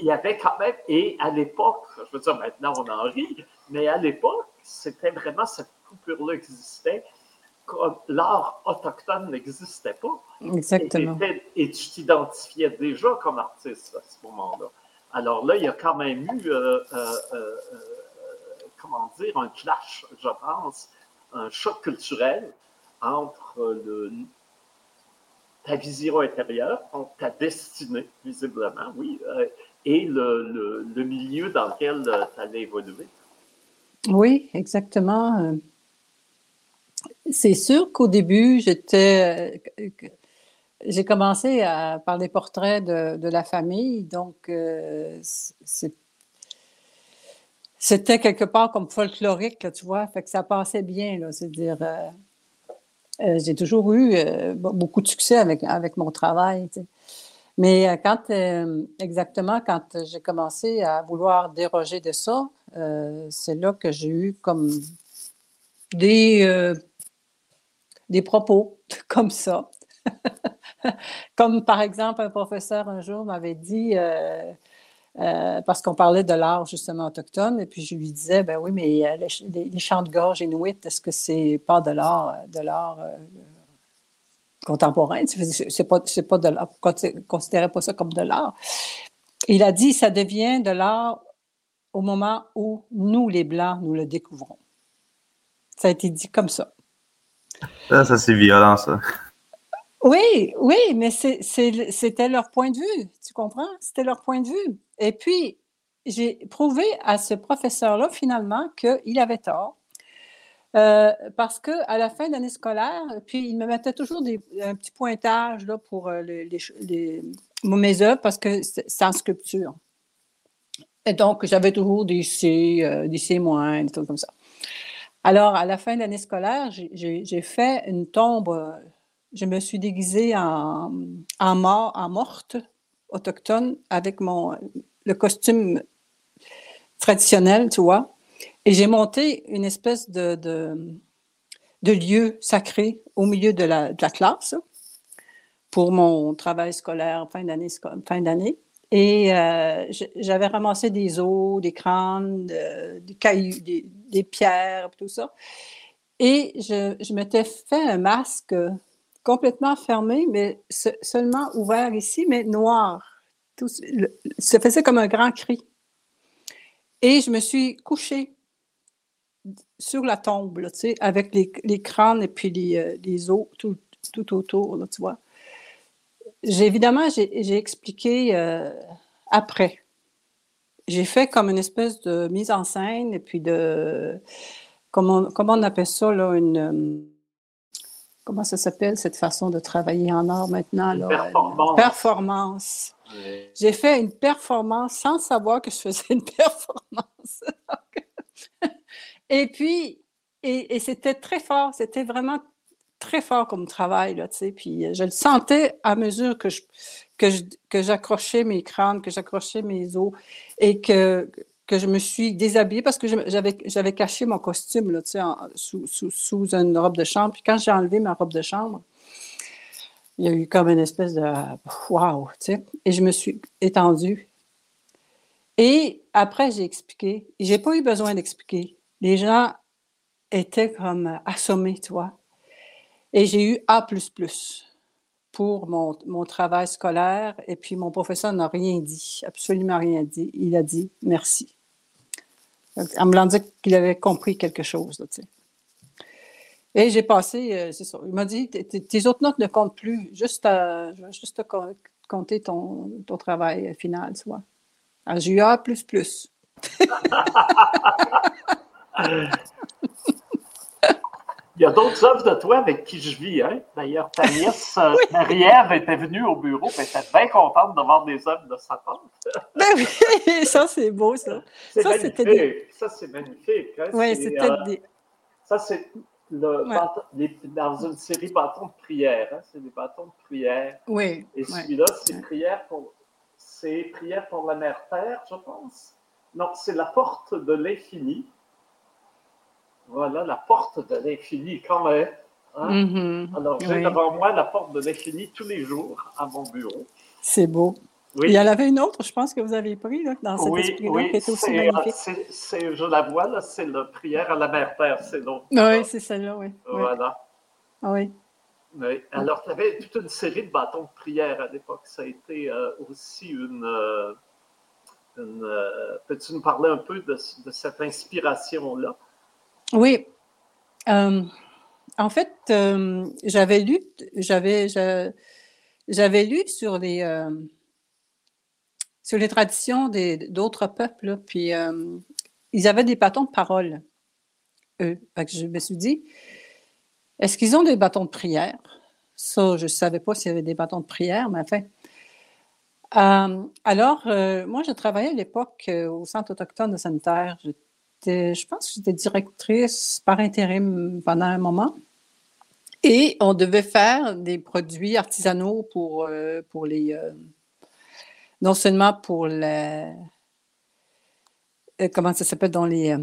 [SPEAKER 3] il y avait quand même, et à l'époque, je veux dire, maintenant on en rit, mais à l'époque, c'était vraiment cette coupure-là existait. L'art autochtone n'existait pas.
[SPEAKER 2] Exactement.
[SPEAKER 3] Et, tu t'identifiais déjà comme artiste à ce moment-là. Alors là, il y a quand même eu, euh, euh, comment dire, un clash, je pense, un choc culturel entre le, ta vision intérieure, ta destinée, visiblement, oui, euh, et le, milieu dans lequel euh, tu allais évoluer.
[SPEAKER 2] Oui, exactement. Euh, c'est sûr qu'au début, j'étais. J'ai commencé par les portraits de, la famille, donc c'est c'était quelque part comme folklorique, tu vois, fait que ça passait bien, c'est-à-dire, euh, euh, j'ai toujours eu euh, beaucoup de succès avec, avec mon travail, Mais quand, exactement, quand j'ai commencé à vouloir déroger de ça, c'est là que j'ai eu comme des, des propos comme ça. comme par exemple, un professeur un jour m'avait dit euh, parce qu'on parlait de l'art justement autochtone, et puis je lui disais, ben oui, mais euh, les, chants de gorge inuits, est-ce que c'est pas de l'art, euh, de l'art contemporain? C'est pas, pas de l'art, considérez pas ça comme de l'art. Il a dit, ça devient de l'art au moment où nous, les Blancs, nous le découvrons. Ça a été dit comme ça.
[SPEAKER 1] Ça, ça c'est violent, ça.
[SPEAKER 2] Oui, oui, mais c'était leur point de vue, tu comprends? C'était leur point de vue. Et puis, j'ai prouvé à ce professeur-là, finalement, qu'il avait tort. Euh, parce qu'à la fin de l'année scolaire, puis il me mettait toujours un petit pointage là, pour euh, mes œuvres parce que c'est en sculpture. Et donc, j'avais toujours des C, euh, des C-, des trucs comme ça. Alors, à la fin de l'année scolaire, j'ai fait une tombe je me suis déguisée en, en mort, en morte autochtone avec mon le costume traditionnel, tu vois. Et j'ai monté une espèce de, de, lieu sacré au milieu de la, classe pour mon travail scolaire fin d'année. Fin d'année. Et euh, j'avais ramassé des os, des crânes, des cailloux, des, pierres, tout ça. Et je, je m'étais fait un masque complètement fermé, mais seulement ouvert ici, mais noir. Tout, ça faisait comme un grand cri. Et je me suis couchée sur la tombe, tu sais, avec les, crânes et puis les, euh, les os tout, tout, autour, tu vois. J'ai, évidemment, j'ai, expliqué euh, après. J'ai fait comme une espèce de mise en scène et puis de comment, comment on appelle ça, là, une. euh, comment ça s'appelle, cette façon de travailler en art maintenant? Là?
[SPEAKER 3] performance.
[SPEAKER 2] Performance.
[SPEAKER 3] Oui.
[SPEAKER 2] J'ai fait une performance sans savoir que je faisais une performance. Et puis, et, c'était très fort, c'était vraiment très fort comme travail, là, tu sais. Puis euh, je le sentais à mesure que je, que j'accrochais mes crânes, que j'accrochais mes os et que, que je me suis déshabillée parce que j'avais, j'avais caché mon costume, là, tu sais, sous, sous, sous une robe de chambre. Puis quand j'ai enlevé ma robe de chambre, il y a eu comme une espèce de wow, tu sais. Et je me suis étendue. Et après, j'ai expliqué. J'ai pas eu besoin d'expliquer. Les gens étaient comme assommés, tu vois. Et j'ai eu A pour mon, travail scolaire. Et puis, mon professeur n'a rien dit, absolument rien dit. Il a dit merci. En me disant qu'il avait compris quelque chose. Et j'ai passé, euh, c'est ça. Il m'a dit tes- autres notes ne comptent plus, juste, à- vais juste te co- compter ton, travail final, tu vois. J'ai eu A.
[SPEAKER 3] Il y a d'autres œuvres de toi avec qui je vis. Hein? D'ailleurs, ta nièce euh, Marie-Ève était venue au bureau et était bien contente d'avoir des œuvres de sa tante.
[SPEAKER 2] Ben oui, ça, c'est beau, ça.
[SPEAKER 3] C'est
[SPEAKER 2] Ça,
[SPEAKER 3] magnifique.
[SPEAKER 2] c'était
[SPEAKER 3] Ça, c'est magnifique. hein?
[SPEAKER 2] Oui, c'était
[SPEAKER 3] euh,
[SPEAKER 2] des.
[SPEAKER 3] Ça, c'est le
[SPEAKER 2] Ouais.
[SPEAKER 3] bâton- les- dans une série bâtons de prière. hein? C'est des bâtons de prière.
[SPEAKER 2] Oui.
[SPEAKER 3] Et
[SPEAKER 2] ouais.
[SPEAKER 3] celui-là, c'est prière pour, c'est prière pour la mère Terre, je pense. Non, c'est la porte de l'infini. Voilà, la porte de l'infini, quand même. hein?
[SPEAKER 2] Mhm.
[SPEAKER 3] Alors, j'ai
[SPEAKER 2] Oui.
[SPEAKER 3] devant moi la porte de l'infini tous les jours à mon bureau.
[SPEAKER 2] C'est beau.
[SPEAKER 3] Oui,
[SPEAKER 2] Il y en avait une autre, je pense, que vous avez pris là, dans cet
[SPEAKER 3] oui,
[SPEAKER 2] esprit-là,
[SPEAKER 3] oui,
[SPEAKER 2] qui est aussi
[SPEAKER 3] c'est, euh,
[SPEAKER 2] magnifique.
[SPEAKER 3] c'est- c'est- je la vois, là, c'est la prière à la mère Terre, c'est l'autre.
[SPEAKER 2] Oui, c'est celle-là, oui.
[SPEAKER 3] Voilà.
[SPEAKER 2] oui.
[SPEAKER 3] Oui. Alors, tu avais toute une série de bâtons de prière à l'époque. Ça a été euh, aussi une. euh, une, euh, Peux-tu nous parler un peu de, de cette inspiration-là?
[SPEAKER 2] Oui. Euh, en fait, euh, j'avais lu, j'avais, j'avais lu sur les, euh, sur les traditions des- d'autres peuples, puis ils avaient des bâtons de parole, eux. Je me suis dit, est-ce qu'ils ont des bâtons de prière? Ça, je ne savais pas s'il y avait des bâtons de prière, mais enfin. Alors, moi, je travaillais à l'époque au Centre autochtone de Sanitaire. Je pense que j'étais directrice par intérim pendant un moment. Et on devait faire des produits artisanaux pour, euh, pour les. euh, non seulement pour la. euh, comment ça s'appelle dans les.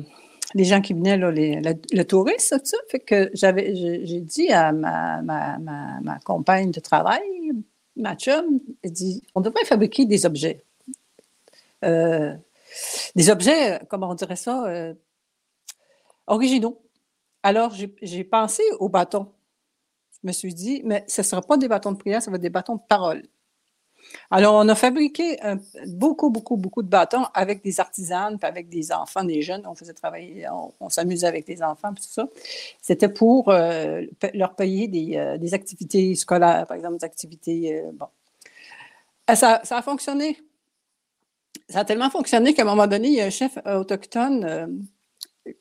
[SPEAKER 2] les gens qui venaient, là, les, le, tourisme, tout ça. Fait que j'avais, j'ai j'ai dit à ma, ma, ma, ma compagne de travail, ma chum, elle dit on devrait fabriquer des objets. Euh, des objets, comment on dirait ça, euh, originaux. Alors, j'ai pensé aux bâtons. Je me suis dit, mais ce ne sera pas des bâtons de prière, ça va être des bâtons de parole. Alors, on a fabriqué beaucoup, beaucoup, beaucoup de bâtons avec des artisanes, avec des enfants, des jeunes. On faisait travailler, on, s'amusait avec les enfants, puis tout ça. C'était pour euh, leur payer des, euh, activités scolaires, par exemple, des activités. euh, bon. Ça a fonctionné. Ça a tellement fonctionné qu'à un moment donné, il y a un chef autochtone euh,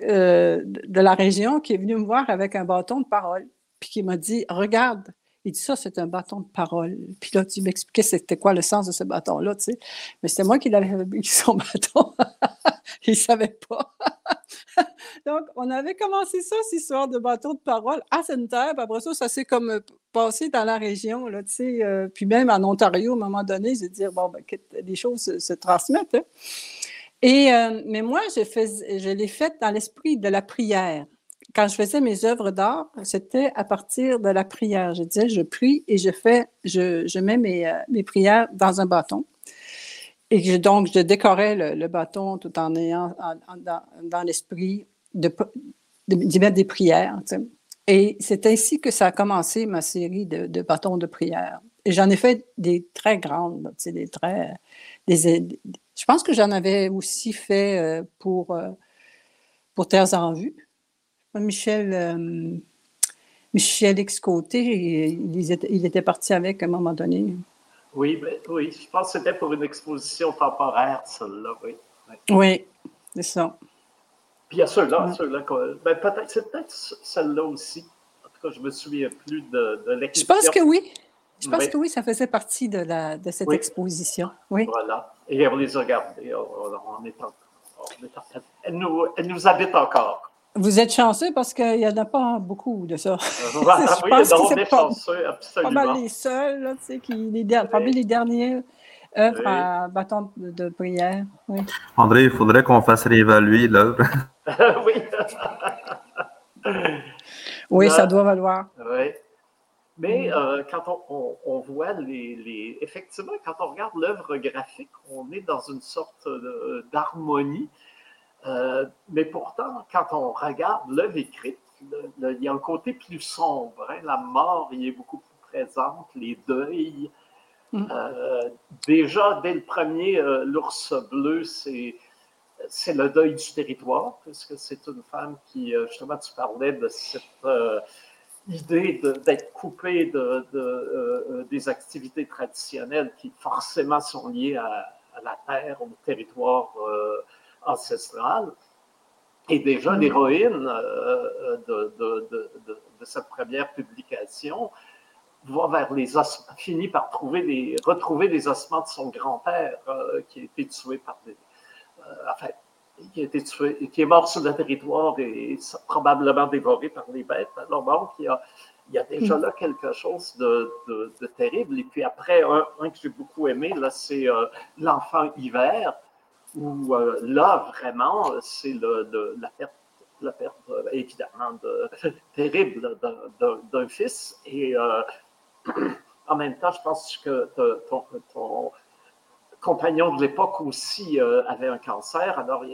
[SPEAKER 2] euh, de la région qui est venu me voir avec un bâton de parole, puis qui m'a dit Regarde, il dit ça, c'est un bâton de parole. Puis là, tu m'expliquais c'était quoi le sens de ce bâton-là, tu sais. Mais c'était moi qui l'avais fabriqué son bâton. il ne savait pas. Donc, on avait commencé ça, cette histoire de bâton de parole à Sainte-Terre. Après ça, ça s'est comme euh, passé dans la région, là, tu sais. euh, puis même en Ontario, à un moment donné, j'ai dit, bon, ben, les choses se, transmettent. hein. Et, euh, mais moi, je, je l'ai fait dans l'esprit de la prière. Quand je faisais mes œuvres d'art, c'était à partir de la prière. Je disais, je prie et je fais, je, mets mes, euh, mes prières dans un bâton. Et donc, je décorais le, bâton tout en ayant dans, l'esprit de, de- d'y mettre des prières. Et c'est ainsi que ça a commencé ma série de, de bâtons de prière. Et j'en ai fait des très grandes, tu des très. Des- je pense que j'en avais aussi fait euh, pour, euh, pour Terres en vue. Michel, euh, Michel X-Côté, il, il était- parti avec à un moment donné.
[SPEAKER 3] Oui, mais, oui, je pense que c'était pour une exposition temporaire, celle-là, oui.
[SPEAKER 2] Oui, c'est ça.
[SPEAKER 3] Puis il y a ceux-là, ceux-là. Ben, peut-être, c'est peut-être celle-là aussi. En tout cas, je me souviens plus de, de
[SPEAKER 2] l'exposition. Je pense que oui. Je pense que oui, ça faisait partie de, la, de cette exposition. Oui.
[SPEAKER 3] Voilà. Et on les a gardés. On, est elle, nous, elle nous habite encore.
[SPEAKER 2] Vous êtes chanceux parce qu'il n'y en a pas beaucoup de ça.
[SPEAKER 3] Voilà, oui, pense on est chanceux, absolument.
[SPEAKER 2] Pas mal les seuls, là, tu sais, qui, les, parmi les derniers œuvres à bâton de, prière. Oui.
[SPEAKER 1] André, il faudrait qu'on fasse réévaluer l'œuvre.
[SPEAKER 3] oui.
[SPEAKER 2] oui, ça doit valoir.
[SPEAKER 3] Oui. Mais euh, quand on, voit les, Effectivement, quand on regarde l'œuvre graphique, on est dans une sorte d'harmonie. Euh, mais pourtant, quand on regarde l'œuvre écrite, il y a un côté plus sombre. Hein. La mort y est beaucoup plus présente, les deuils. Mm. Euh, déjà, dès le premier, l'ours bleu, c'est c'est le deuil du territoire, puisque c'est une femme qui, justement, tu parlais de cette idée d'être coupé de, euh, euh, des activités traditionnelles qui forcément sont liées à, la terre, au territoire euh, ancestral. Et déjà, mm. l'héroïne de, de, cette première publication va vers les ossements, finit par trouver les, retrouver les ossements de son grand-père qui a été tué par des. enfin, qui a été tué, qui est mort sur le territoire et probablement dévoré par les bêtes. Alors donc, il y a, il y a déjà là quelque chose de, de, terrible. Et puis après, un, que j'ai beaucoup aimé, là, c'est euh, L'enfant hiver, où euh, là, vraiment, c'est la perte, euh, évidemment de, terrible d'un fils. Et en même temps, je pense que ton, compagnon de l'époque aussi euh, avait un cancer. Alors,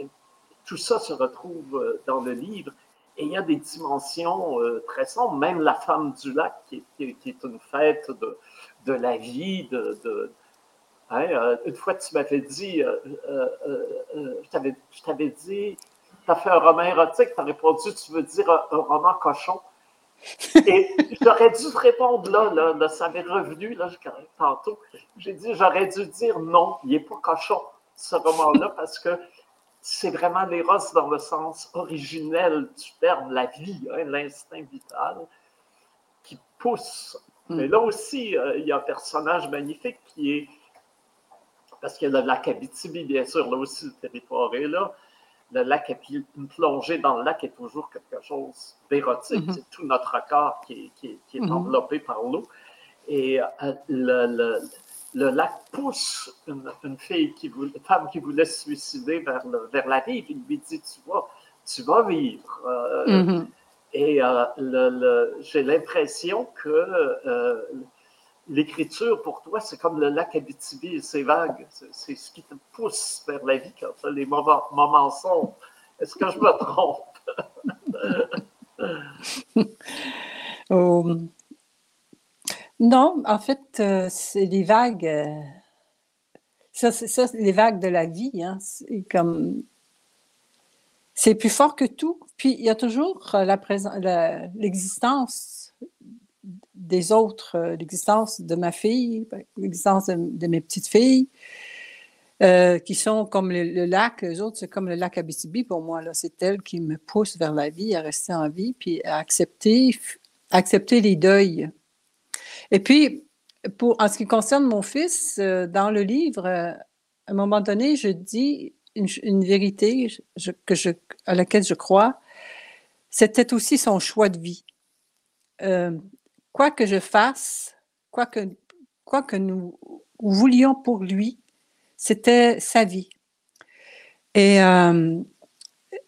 [SPEAKER 3] tout ça se retrouve euh, dans le livre. Et il y a des dimensions euh, très sombres. Même la femme du lac, qui, est une fête de la vie, de, hein, une fois, tu m'avais dit, je t'avais dit, tu as fait un roman érotique, tu as répondu, tu veux dire un roman cochon. Et j'aurais dû répondre là, là, ça m'est revenu là, tantôt. J'ai dit, j'aurais dû dire non, il n'est pas cochon, ce roman-là, parce que c'est vraiment l'éros dans le sens originel du terme, la vie, hein, l'instinct vital, qui pousse. Hmm. Mais là aussi, euh, il y a un personnage magnifique qui est, parce a le lac Abitibi, bien sûr, là aussi, le territoire est là, le lac, une plongée dans le lac est toujours quelque chose d'érotique. Mhm. C'est tout notre corps qui est, mhm. enveloppé par l'eau. Et euh, le, lac pousse une, fille qui voulait, femme qui voulait se suicider vers, vers la rive. Il lui dit Tu vas, tu vas vivre. Euh, mhm. Et euh, j'ai l'impression que l'écriture pour toi, c'est comme le lac Abitibi et ses vagues. C'est ce qui te pousse vers la vie quand les moments, moments sont. Est-ce que je me trompe?
[SPEAKER 2] Oh. Non, en fait, euh, c'est les vagues. Euh, ça, c'est les vagues de la vie. Hein, c'est plus fort que tout. Puis il y a toujours l'existence des autres, euh, l'existence de ma fille, l'existence de, mes petites filles, euh, qui sont comme le, lac, eux autres, c'est comme le lac Abitibi pour moi. Là. C'est elle qui me pousse vers la vie, à rester en vie, puis à accepter, accepter les deuils. Et puis, pour, en ce qui concerne mon fils, euh, dans le livre, à un moment donné, je dis une, vérité que je, à laquelle je crois. C'était aussi son choix de vie quoi que je fasse, quoi que, quoi que nous voulions pour lui, c'était sa vie. Et euh,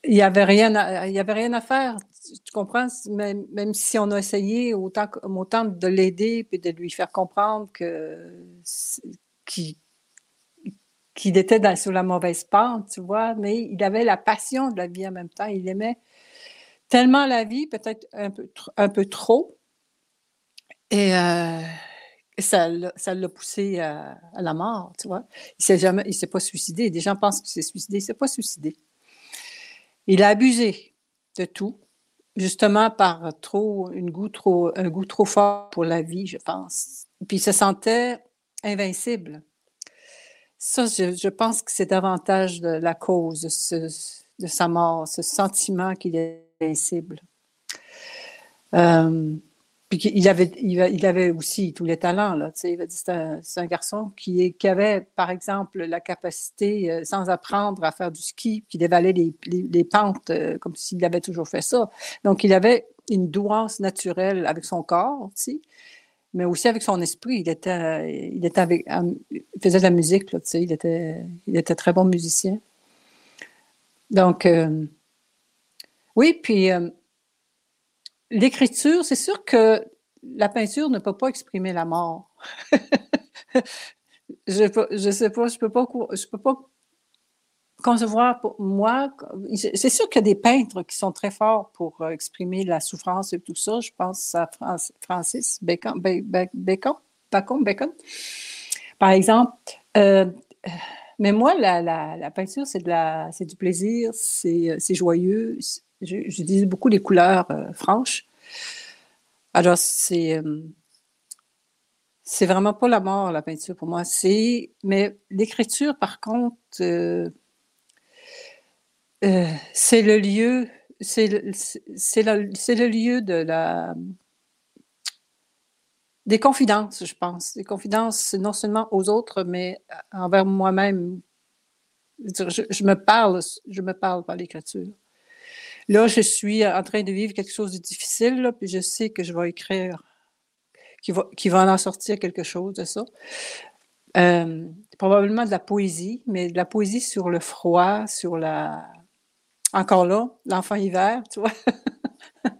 [SPEAKER 2] il n'y avait, rien à, avait rien à faire. Tu comprends? Même, même si on a essayé autant, autant de l'aider et de lui faire comprendre qu'il était sur la mauvaise pente, tu vois, mais il avait la passion de la vie en même temps. Il aimait tellement la vie, peut-être un peu, un peu trop, et euh, ça, l'a poussé à, la mort, tu vois. Il ne s'est s'est pas suicidé. Des gens pensent qu'il s'est suicidé. Il s'est pas suicidé. Il a abusé de tout, justement par trop, une goût trop, un goût trop fort pour la vie, je pense. Puis il se sentait invincible. Ça, je, pense que c'est davantage de la cause de, de sa mort, ce sentiment qu'il est invincible. Euh, puis il avait, il avait aussi tous les talents. Là, c'est, un, garçon qui, avait, par exemple, la capacité, euh, sans apprendre à faire du ski, qui dévalait les, pentes euh, comme s'il avait toujours fait ça. Donc, il avait une douance naturelle avec son corps aussi, mais aussi avec son esprit. Il était, il était avec, faisait de la musique, là, il était, il était très bon musicien. Donc, euh, oui, puis l'écriture, c'est sûr que la peinture ne peut pas exprimer la mort. je ne sais pas, je peux peux pas concevoir pour moi. C'est sûr qu'il y a des peintres qui sont très forts pour euh, exprimer la souffrance et tout ça. Je pense à Francis Bacon, Bacon, Bacon, Bacon. par exemple. Euh, mais moi, la, peinture, c'est du plaisir, c'est joyeux. J'utilise beaucoup les couleurs euh, franches. Alors, c'est. Euh, c'est vraiment pas la mort, la peinture, pour moi. Mais l'écriture, par contre, euh, c'est le lieu. Le, le, lieu de la. Des confidences, je pense. Des confidences non seulement aux autres, mais envers moi-même. Je, je me parle par l'écriture. Là, je suis en train de vivre quelque chose de difficile, puis je sais que je vais écrire, qu'il va, va en sortir quelque chose de ça. Euh, probablement de la poésie, mais de la poésie sur le froid, sur la... Encore là, l'enfant hiver, tu vois.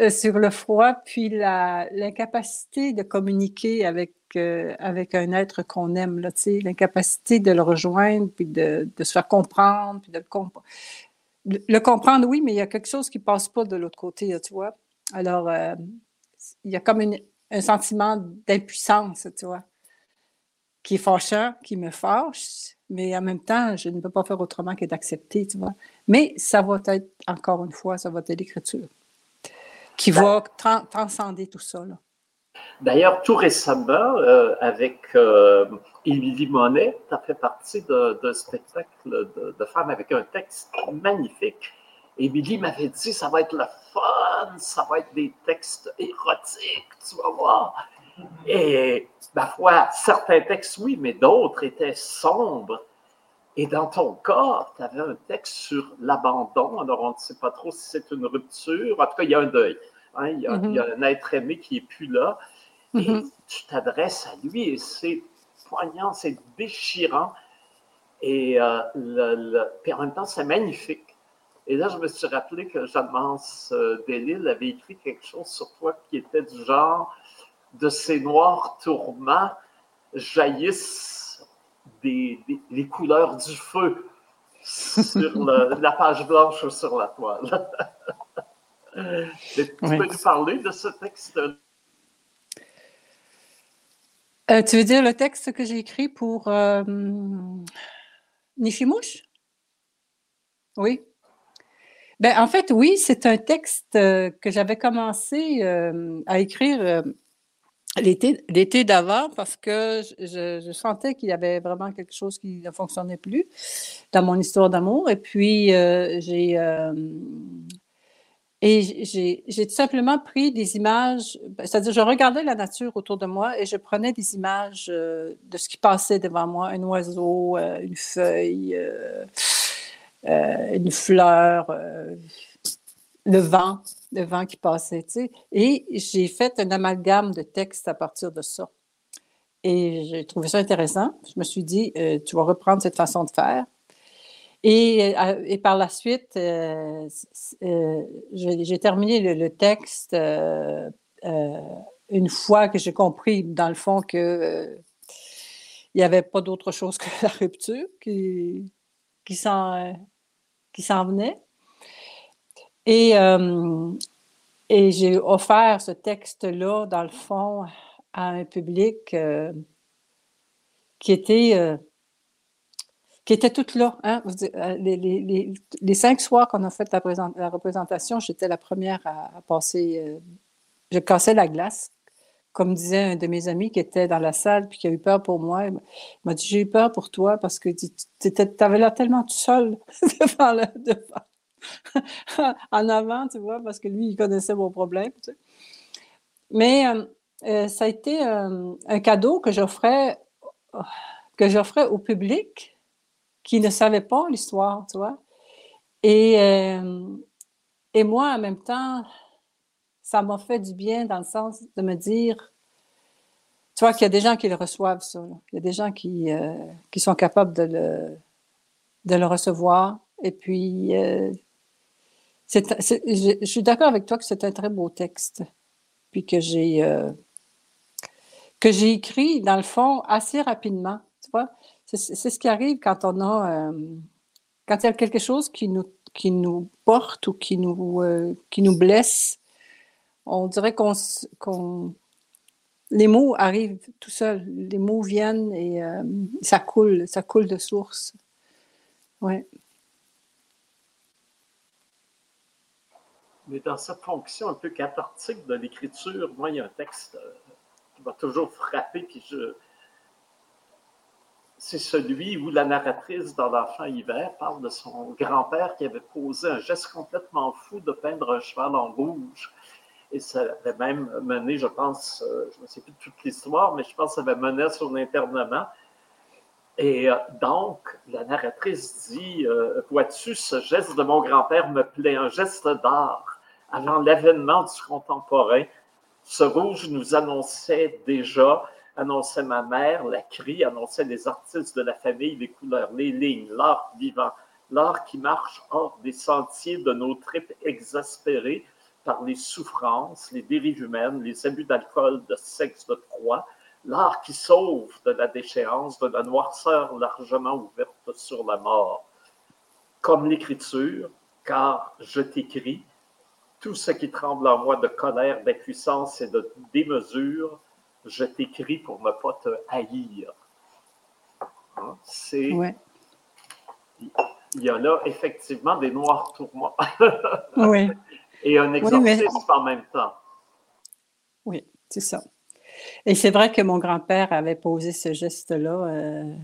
[SPEAKER 2] Euh, sur le froid, puis l'incapacité de communiquer avec, euh, avec un être qu'on aime, l'incapacité de le rejoindre, puis de, de, se faire comprendre, puis de le comprendre le comprendre, oui, mais il y a quelque chose qui ne passe pas de l'autre côté, tu vois. Alors, euh, il y a comme un sentiment d'impuissance, tu vois, qui est fâchant, qui me fâche, mais en même temps, je ne peux pas faire autrement que d'accepter, tu vois. Mais ça va être, encore une fois, ça va être l'écriture qui va transcender tout ça. Là.
[SPEAKER 3] D'ailleurs, tout récemment, euh, avec euh, Émilie Monet, tu as fait partie d'un spectacle de, femmes avec un texte magnifique. Émilie m'avait dit, ça va être le fun, ça va être des textes érotiques, tu vas voir. Et ma foi, certains textes, oui, mais d'autres étaient sombres. Et dans ton cas, tu avais un texte sur l'abandon. Alors, on ne sait pas trop si c'est une rupture. En tout cas, il y a un deuil. Hein. il, y a, il, y a, un être aimé qui n'est plus là. Et mm-hmm. tu t'adresses à lui et c'est poignant, c'est déchirant. Et, euh, le, en même temps, c'est magnifique. Et là, je me suis rappelé que Jeanne-Mance euh, Delille avait écrit quelque chose sur toi qui était du genre de ces noirs tourments jaillissent des, les couleurs du feu sur la page blanche ou sur la toile. tu peux nous parler de ce texte
[SPEAKER 2] euh, tu veux dire le texte que j'ai écrit pour euh, Nishimouche? Oui. Ben, en fait, oui, c'est un texte euh, que j'avais commencé à écrire l'été d'avant parce que je, je sentais qu'il y avait vraiment quelque chose qui ne fonctionnait plus dans mon histoire d'amour. Et puis, j'ai et j'ai tout simplement pris des images, c'est-à-dire je regardais la nature autour de moi et je prenais des images euh, de ce qui passait devant moi, un oiseau, euh, une feuille, euh, une fleur, le vent, le vent qui passait, tu sais. Et j'ai fait un amalgame de textes à partir de ça. Et j'ai trouvé ça intéressant. Je me suis dit, tu vas reprendre cette façon de faire. Et, euh, et, par la suite, euh, euh, j'ai terminé le, texte une fois que j'ai compris, dans le fond, qu'il n'y avait pas d'autre chose que la rupture qui, qui s'en venait. Et, et j'ai offert ce texte-là, dans le fond, à un public qui était qui étaient toutes là. Hein? Euh, les, cinq soirs qu'on a fait la, représentation, j'étais la première à, passer. Euh, je cassais la glace comme disait un de mes amis qui était dans la salle puis qui a eu peur pour moi, il m'a dit J'ai eu peur pour toi parce que tu avais l'air tellement tout seul devant le, devant, en avant, tu vois, parce que lui, il connaissait mon problème. Mais euh, ça a été un cadeau que j'offrais que j'offrais au public qui ne savait pas l'histoire, tu vois. Et, et moi, en même temps, ça m'a fait du bien dans le sens de me dire, tu vois qu'il y a des gens qui le reçoivent, ça. Il y a des gens qui, euh, qui sont capables de le, de le recevoir. Et puis, euh, je, suis d'accord avec toi que c'est un très beau texte. Puis que j'ai euh, que j'ai écrit, dans le fond, assez rapidement. Tu vois, c'est ce qui arrive quand on a quand il y a quelque chose qui nous, qui nous porte ou qui nous, qui nous blesse on dirait qu'on, les mots arrivent tout seuls. Les mots viennent et euh, ça coule, ça coule de source. Ouais.
[SPEAKER 3] Mais dans cette fonction un peu cathartique de l'écriture, moi, il y a un texte euh, qui m'a toujours frappé, puis je... c'est celui où la narratrice dans L'Enfant hiver parle de son grand-père qui avait posé un geste complètement fou de peindre un cheval en rouge et ça avait même mené, je pense, euh, je ne sais plus toute l'histoire, mais je pense que ça avait mené à son internement. Et euh, donc, la narratrice dit euh, Vois-tu, ce geste de mon grand-père me plaît, un geste d'art. Avant l'avènement du contemporain, ce rouge nous annonçait déjà, annonçait ma mère, la crie, annonçait les artistes de la famille, les couleurs, les lignes, l'art vivant, l'art qui marche hors des sentiers de nos tripes exaspérées par les souffrances, les dérives humaines, les abus d'alcool, de sexe, de proie, l'art qui sauve de la déchéance, de la noirceur largement ouverte sur la mort. Comme l'écriture, car je t'écris, tout ce qui tremble en moi de colère, d'impuissance et de démesure, je t'écris pour ne pas te haïr. Hein, c'est. Il y a là effectivement des noirs tourments.
[SPEAKER 2] oui.
[SPEAKER 3] Et un exorcisme en même temps.
[SPEAKER 2] Oui, c'est ça. Et c'est vrai que mon grand-père avait posé ce geste-là. Euh,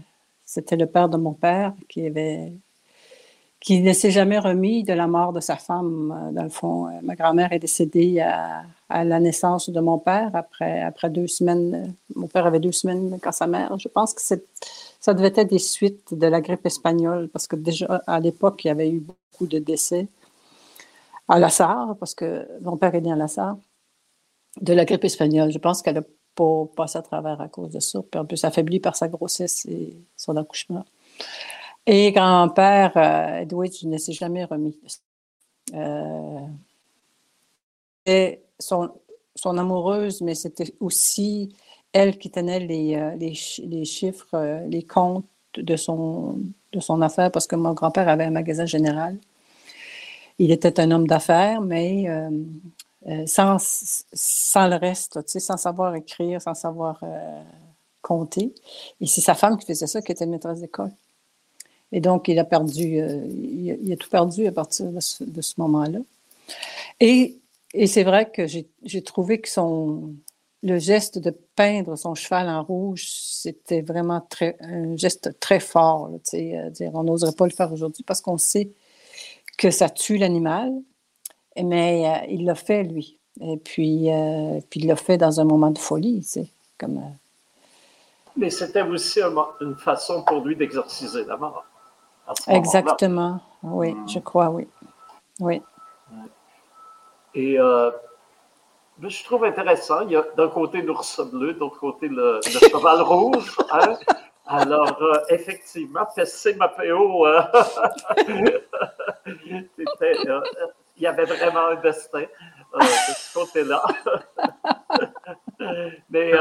[SPEAKER 2] c'était le père de mon père qui avait qui ne s'est jamais remis de la mort de sa femme. Euh, dans le fond, euh, ma grand-mère est décédée à, la naissance de mon père après, après deux semaines. Mon père avait deux semaines quand sa mère. Je pense que ça devait être des suites de la grippe espagnole parce que déjà à l'époque, il y avait eu beaucoup de décès à Lassar, parce que mon père est né à Lassar, de la grippe espagnole. Je pense qu'elle n'a pas passé à travers à cause de ça, puis en plus affaiblie par sa grossesse et son accouchement. Et grand-père, euh, ne s'est jamais remis. Euh, et son, amoureuse, mais c'était aussi elle qui tenait les, euh, chiffres, euh, les comptes de son, affaire, parce que mon grand-père avait un magasin général. Il était un homme d'affaires, mais euh, sans, sans le reste, tu sais, sans savoir écrire, sans savoir compter. Et c'est sa femme qui faisait ça, qui était maîtresse d'école. Et donc, il a perdu, il, a, tout perdu à partir de ce, moment-là. Et, c'est vrai que j'ai trouvé que son, le geste de peindre son cheval en rouge, c'était vraiment très, un geste très fort. tu sais, dire, on n'oserait pas le faire aujourd'hui parce qu'on sait que ça tue l'animal, mais euh, il l'a fait, lui. Et puis, euh, puis il l'a fait dans un moment de folie, sais, comme... Euh,
[SPEAKER 3] mais c'était aussi une façon pour lui d'exorciser la mort.
[SPEAKER 2] Exactement, oui, hmm. je crois, oui. Oui.
[SPEAKER 3] Et ben, je trouve intéressant, il y a d'un côté l'ours bleu, de l'autre côté le, cheval rouge. Hein? Alors, euh, effectivement, PC Mapéo, euh, euh, il y avait vraiment un destin de ce côté-là. Mais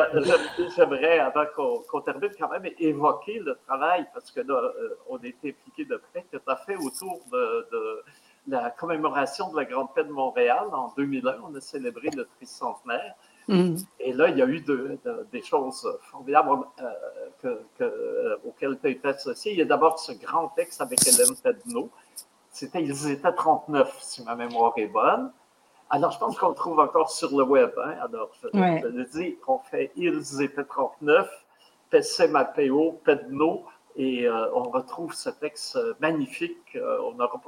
[SPEAKER 3] j'aimerais, avant qu'on termine, quand même évoquer le travail, parce que là, on était impliqué de près, que tu as fait autour de, la commémoration de la Grande Paix de Montréal en 2001. On a célébré le tricentenaire. Mm. Et là, il y a eu des choses formidables euh, euh, auxquelles tu as été associé. Il y a d'abord ce grand texte avec Hélène Tedno. C'était, ils étaient 39, si ma mémoire est bonne. Alors, je pense qu'on le trouve encore sur le web. Hein. Alors, je, le dis, on fait ILS et P39, PCMAPO, PEDNO, et euh, on retrouve ce texte magnifique. Euh,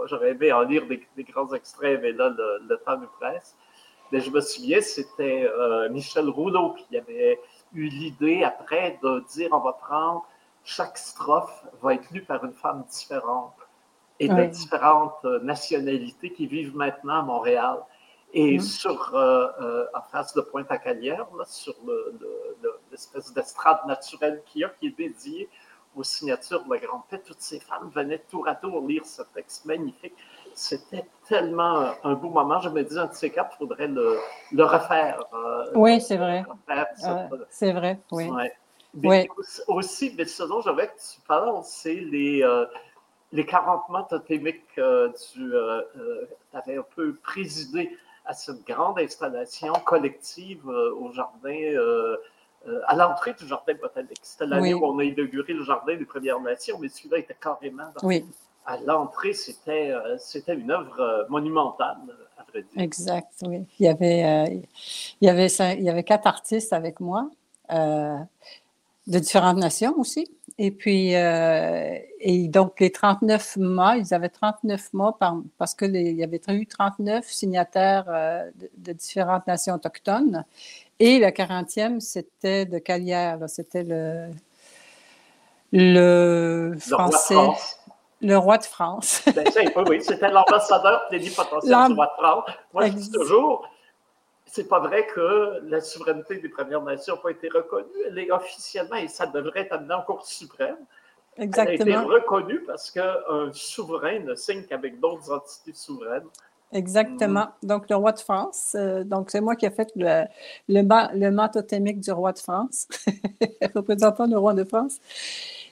[SPEAKER 3] j'aurais aimé en lire des, grands extraits, mais là, le, temps nous presse. Mais je me souviens, c'était euh, Michel Rouleau qui avait eu l'idée après de dire on va prendre chaque strophe va être lue par une femme différente et de différentes nationalités qui vivent maintenant à Montréal. Et mm-hmm. sur, en face de Pointe-à-Calière, sur l'espèce d'estrade naturelle qu'il y a, qui est dédiée aux signatures de la Grande Paix, toutes ces femmes venaient tour à tour lire ce texte magnifique. C'était tellement un beau moment. Je me disais, un de ces quatre, il faudrait le, refaire.
[SPEAKER 2] Euh, oui, c'est vrai. c'est vrai, oui.
[SPEAKER 3] Mais Aussi, mais ce dont j'avais que tu parles, c'est les, euh, les 40 mois totémiques euh, tu avais un peu présidé à cette grande installation collective au jardin euh, à l'entrée du jardin botanique. C'était l'année où on a inauguré le jardin des Premières Nations, mais celui-là était carrément
[SPEAKER 2] oui.
[SPEAKER 3] à l'entrée. C'était, euh, c'était une œuvre euh, monumentale, à vrai dire.
[SPEAKER 2] Exact, oui. Il y avait, il y avait, il y avait quatre artistes avec moi, de différentes nations aussi. Et puis, et donc, les 39 mois, ils avaient 39 mois parce qu'il y avait eu 39 signataires de, de, différentes nations autochtones. Et le 40e, c'était de Calière. C'était le, le français. Le roi de France.
[SPEAKER 3] ben, oui, c'était l'ambassadeur plénipotentiaire du roi de France. Moi, je dis toujours, c'est pas vrai que la souveraineté des Premières Nations n'a pas été reconnue. Elle est officiellement, et ça devrait être amené en Cour suprême.
[SPEAKER 2] Exactement.
[SPEAKER 3] Elle a été reconnue parce qu'un souverain ne signe qu'avec d'autres entités souveraines.
[SPEAKER 2] Exactement. Mm. Donc, le roi de France. Euh, donc, c'est moi qui ai fait le, le, le totémique du roi de France, représentant le roi de France.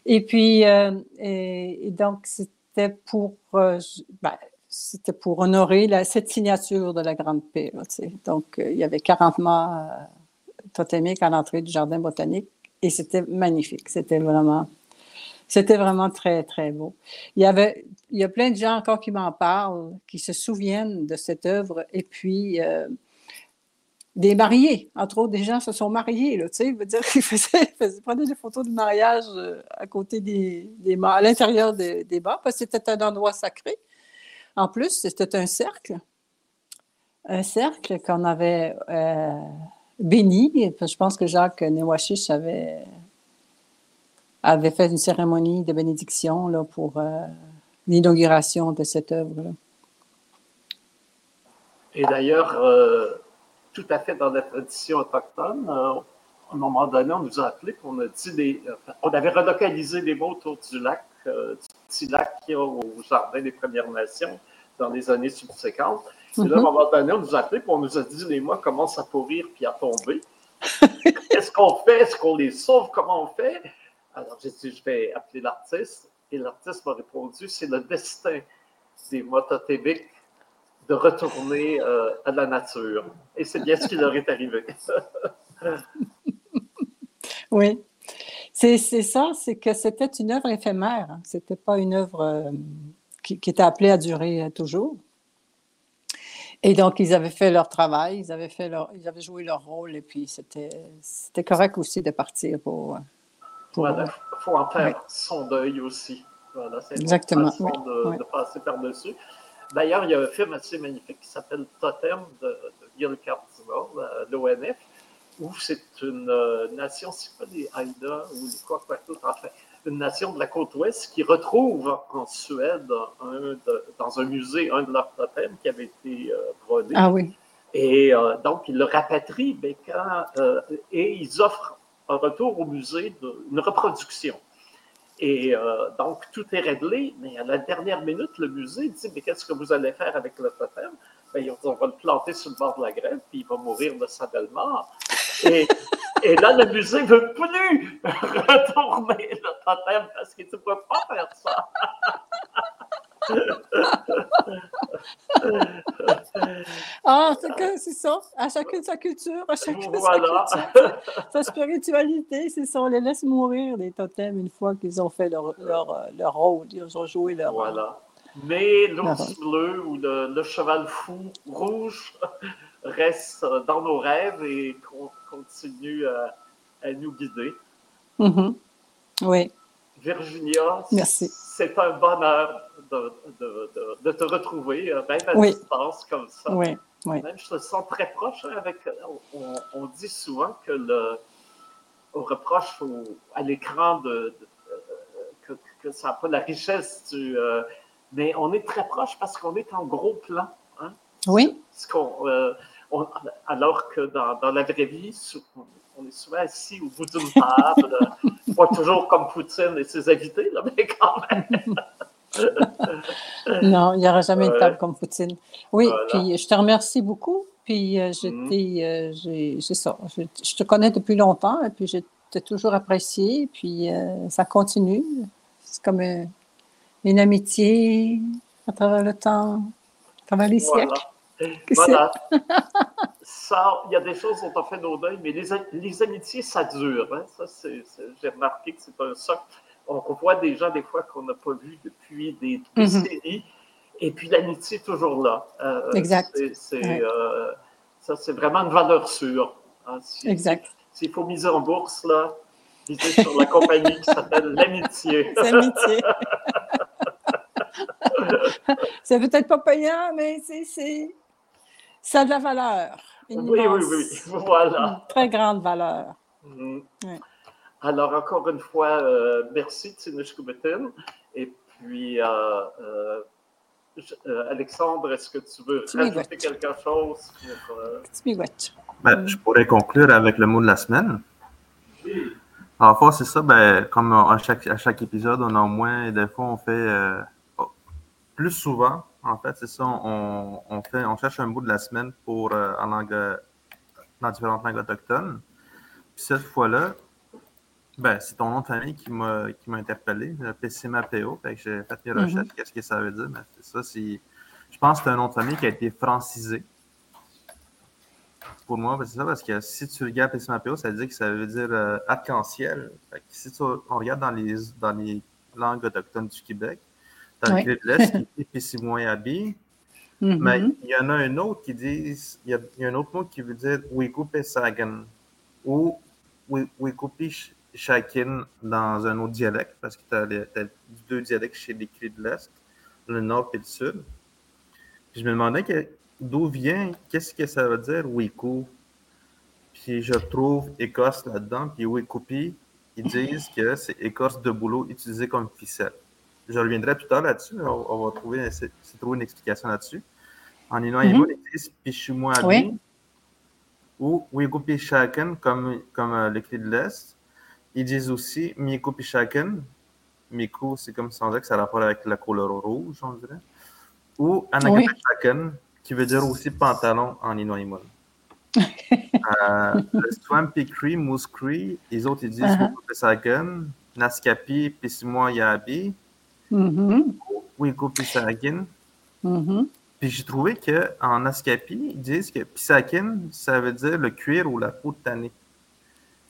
[SPEAKER 2] Et puis, euh, et, donc, c'était pour, euh, ben, c'était pour honorer cette signature de la Grande Paix. donc, il y avait 40 mois totémiques à l'entrée du jardin botanique et c'était magnifique. C'était vraiment c'était vraiment très, très beau. Il y avait, il y a plein de gens encore qui m'en parlent, qui se souviennent de cette œuvre. Et puis, euh, des mariés, entre autres, des gens se sont mariés, là, tu sais, veut dire qu'ils faisaient, prenaient des photos de mariage euh, à côté des, des à l'intérieur des, des parce que c'était un endroit sacré. En plus, c'était un cercle, un cercle qu'on avait euh, béni. Je pense que Jacques Newashish avait fait une cérémonie de bénédiction là, pour euh, l'inauguration de cette œuvre.
[SPEAKER 3] Et d'ailleurs, euh, tout à fait dans la tradition autochtone, à un moment donné, on nous a appelé, on a dit on avait relocalisé des mots autour du lac, du petit lac qui est au jardin des Premières Nations dans les années subséquentes. Et là, à un mm-hmm. moment donné, on nous a appelé, puis on nous a dit les mots commencent à pourrir puis à tomber. Qu'est-ce qu'on fait? Est-ce qu'on les sauve? Comment on fait? Alors, j'ai dit, je vais appeler l'artiste. Et l'artiste m'a répondu, c'est le destin des mototébiques de retourner euh, à la nature. Et c'est bien ce qui leur est arrivé.
[SPEAKER 2] oui. C'est ça, c'est que c'était une œuvre éphémère. Hein. C'était pas une œuvre euh, qui, était appelée à durer euh, toujours. Et donc, ils avaient fait leur travail, ils avaient, fait leur, ils avaient joué leur rôle, et puis c'était correct aussi de partir pour,
[SPEAKER 3] il faut en faire son deuil aussi.
[SPEAKER 2] Voilà, c'est Exactement. façon
[SPEAKER 3] de, passer par-dessus. D'ailleurs, il y a un film assez magnifique qui s'appelle Totem de, de Gil l'ONF, où c'est une euh, nation, c'est pas les Haïda ou les quoi, quoi, tout, enfin, une nation de la côte ouest qui retrouve en Suède, dans un musée, un de leurs totems qui avait été euh, volé.
[SPEAKER 2] Ah oui.
[SPEAKER 3] Et euh, donc, ils le rapatrient, mais quand, et ils offrent un retour au musée d'une reproduction. Et euh, donc, tout est réglé, mais à la dernière minute, le musée dit Mais qu'est-ce que vous allez faire avec le totem? Ben, On va le planter sur le bord de la grève, puis il va mourir de sa belle mort. Et, et là, le musée ne veut plus retourner le totem parce qu'il ne peut pas faire ça.
[SPEAKER 2] ah, c'est ça. À chacune sa culture, à chacune sa spiritualité, c'est ça. On les laisse mourir, les totems, une fois qu'ils ont fait leur, leur, leur, rôle, ils ont joué leur
[SPEAKER 3] Voilà. Mais l'ours bleu ou le, cheval fou rouge reste dans nos rêves et continue à, nous guider.
[SPEAKER 2] Mm-hmm. Oui.
[SPEAKER 3] Virginia, c'est un bonheur de, te retrouver, euh, même à distance comme ça.
[SPEAKER 2] Oui.
[SPEAKER 3] Même je te sens très proche. Avec, on, dit souvent que le, on reproche à l'écran de, que, ça n'a pas la richesse du. Euh, mais on est très proche parce qu'on est en gros plan. Hein.
[SPEAKER 2] Oui.
[SPEAKER 3] Euh, alors que dans, dans, la vraie vie, on est souvent assis au bout d'une table, pas toujours comme Poutine et ses invités, mais quand même.
[SPEAKER 2] non, il n'y aura jamais une table comme Poutine. Oui, puis je te remercie beaucoup. Puis euh, j'étais, mm-hmm. j'ai ça. Je, te connais depuis longtemps et puis je t'ai toujours apprécié. Puis euh, ça continue. C'est comme une amitié à travers le temps, à travers les siècles.
[SPEAKER 3] Voilà. ça, il y a des choses dont on fait nos deuils, mais les, les amitiés, ça dure. Hein. Ça, j'ai remarqué que c'est un socle. On, voit des gens, des fois, qu'on n'a pas vus depuis des mhm. décennies, et puis l'amitié est toujours là.
[SPEAKER 2] Euh, exact.
[SPEAKER 3] Euh, ça, c'est vraiment une valeur sûre.
[SPEAKER 2] Hein. exact.
[SPEAKER 3] S'il faut miser en bourse, là, miser sur la compagnie qui s'appelle l'amitié.
[SPEAKER 2] L'amitié. c'est peut-être pas payant, mais c'est ça a de la valeur.
[SPEAKER 3] oui, oui, oui, voilà.
[SPEAKER 2] Une très grande valeur.
[SPEAKER 3] Mm. Alors, encore une fois, euh, merci, Tinush Et puis, euh, euh, Alexandre, est-ce que tu veux rajouter quelque chose?
[SPEAKER 1] Ben, je pourrais conclure avec le mot de la semaine. En fait, c'est ça, ben, comme à chaque, à chaque épisode, on a au moins, des fois, on fait plus souvent, en fait, c'est ça. On, fait, on cherche un bout de la semaine pour euh, en langue, dans différentes langues autochtones. Puis cette fois-là, ben, c'est ton nom de famille qui m'a, qui m'a interpellé, PCMAPO. Fait que j'ai fait mes mm-hmm. recherches, qu'est-ce que ça veut dire. Mais c'est ça, c'est, je pense que c'est un nom de famille qui a été francisé. Pour moi, c'est ça, parce que si tu regardes PCMAPO, ça veut dire que ça veut dire euh, arc-en-ciel. si tu, on regarde dans les, dans les langues autochtones du Québec, dans le de l'Est, qui Mais il y en a un autre qui dit, il y a, un autre mot qui veut dire Wikupesagan ou Shakin dans un autre dialecte, parce que tu as, deux dialectes chez les clés de l'Est, le Nord et le Sud. je me demandais d'où vient, qu'est-ce que ça veut dire Wiku. Puis je trouve Écosse là-dedans, puis Wikupi, ils disent que c'est écorce de boulot utilisée comme ficelle. Je reviendrai plus tard là-dessus. On, va trouver, trouver une explication là-dessus. En Inuit, ils disent Pichumuabi ou Wigupishaken, comme, comme euh, l'écrit de l'Est. Ils disent aussi Miku Pishaken. Miku, c'est comme sans que ça a rapport avec la couleur rouge, on dirait. Ou Anakapishaken, qui veut dire aussi pantalon en Inuit. euh, le Swampy Cree, Moose Cree, les autres ils disent uh -huh. Naskapi, Pisimoa Yabi.
[SPEAKER 2] Mm-hmm.
[SPEAKER 1] Wigo Pisagin. Mm-hmm. Puis j'ai trouvé qu'en Ascapi, ils disent que Pisagin, ça veut dire le cuir ou la peau de tannée.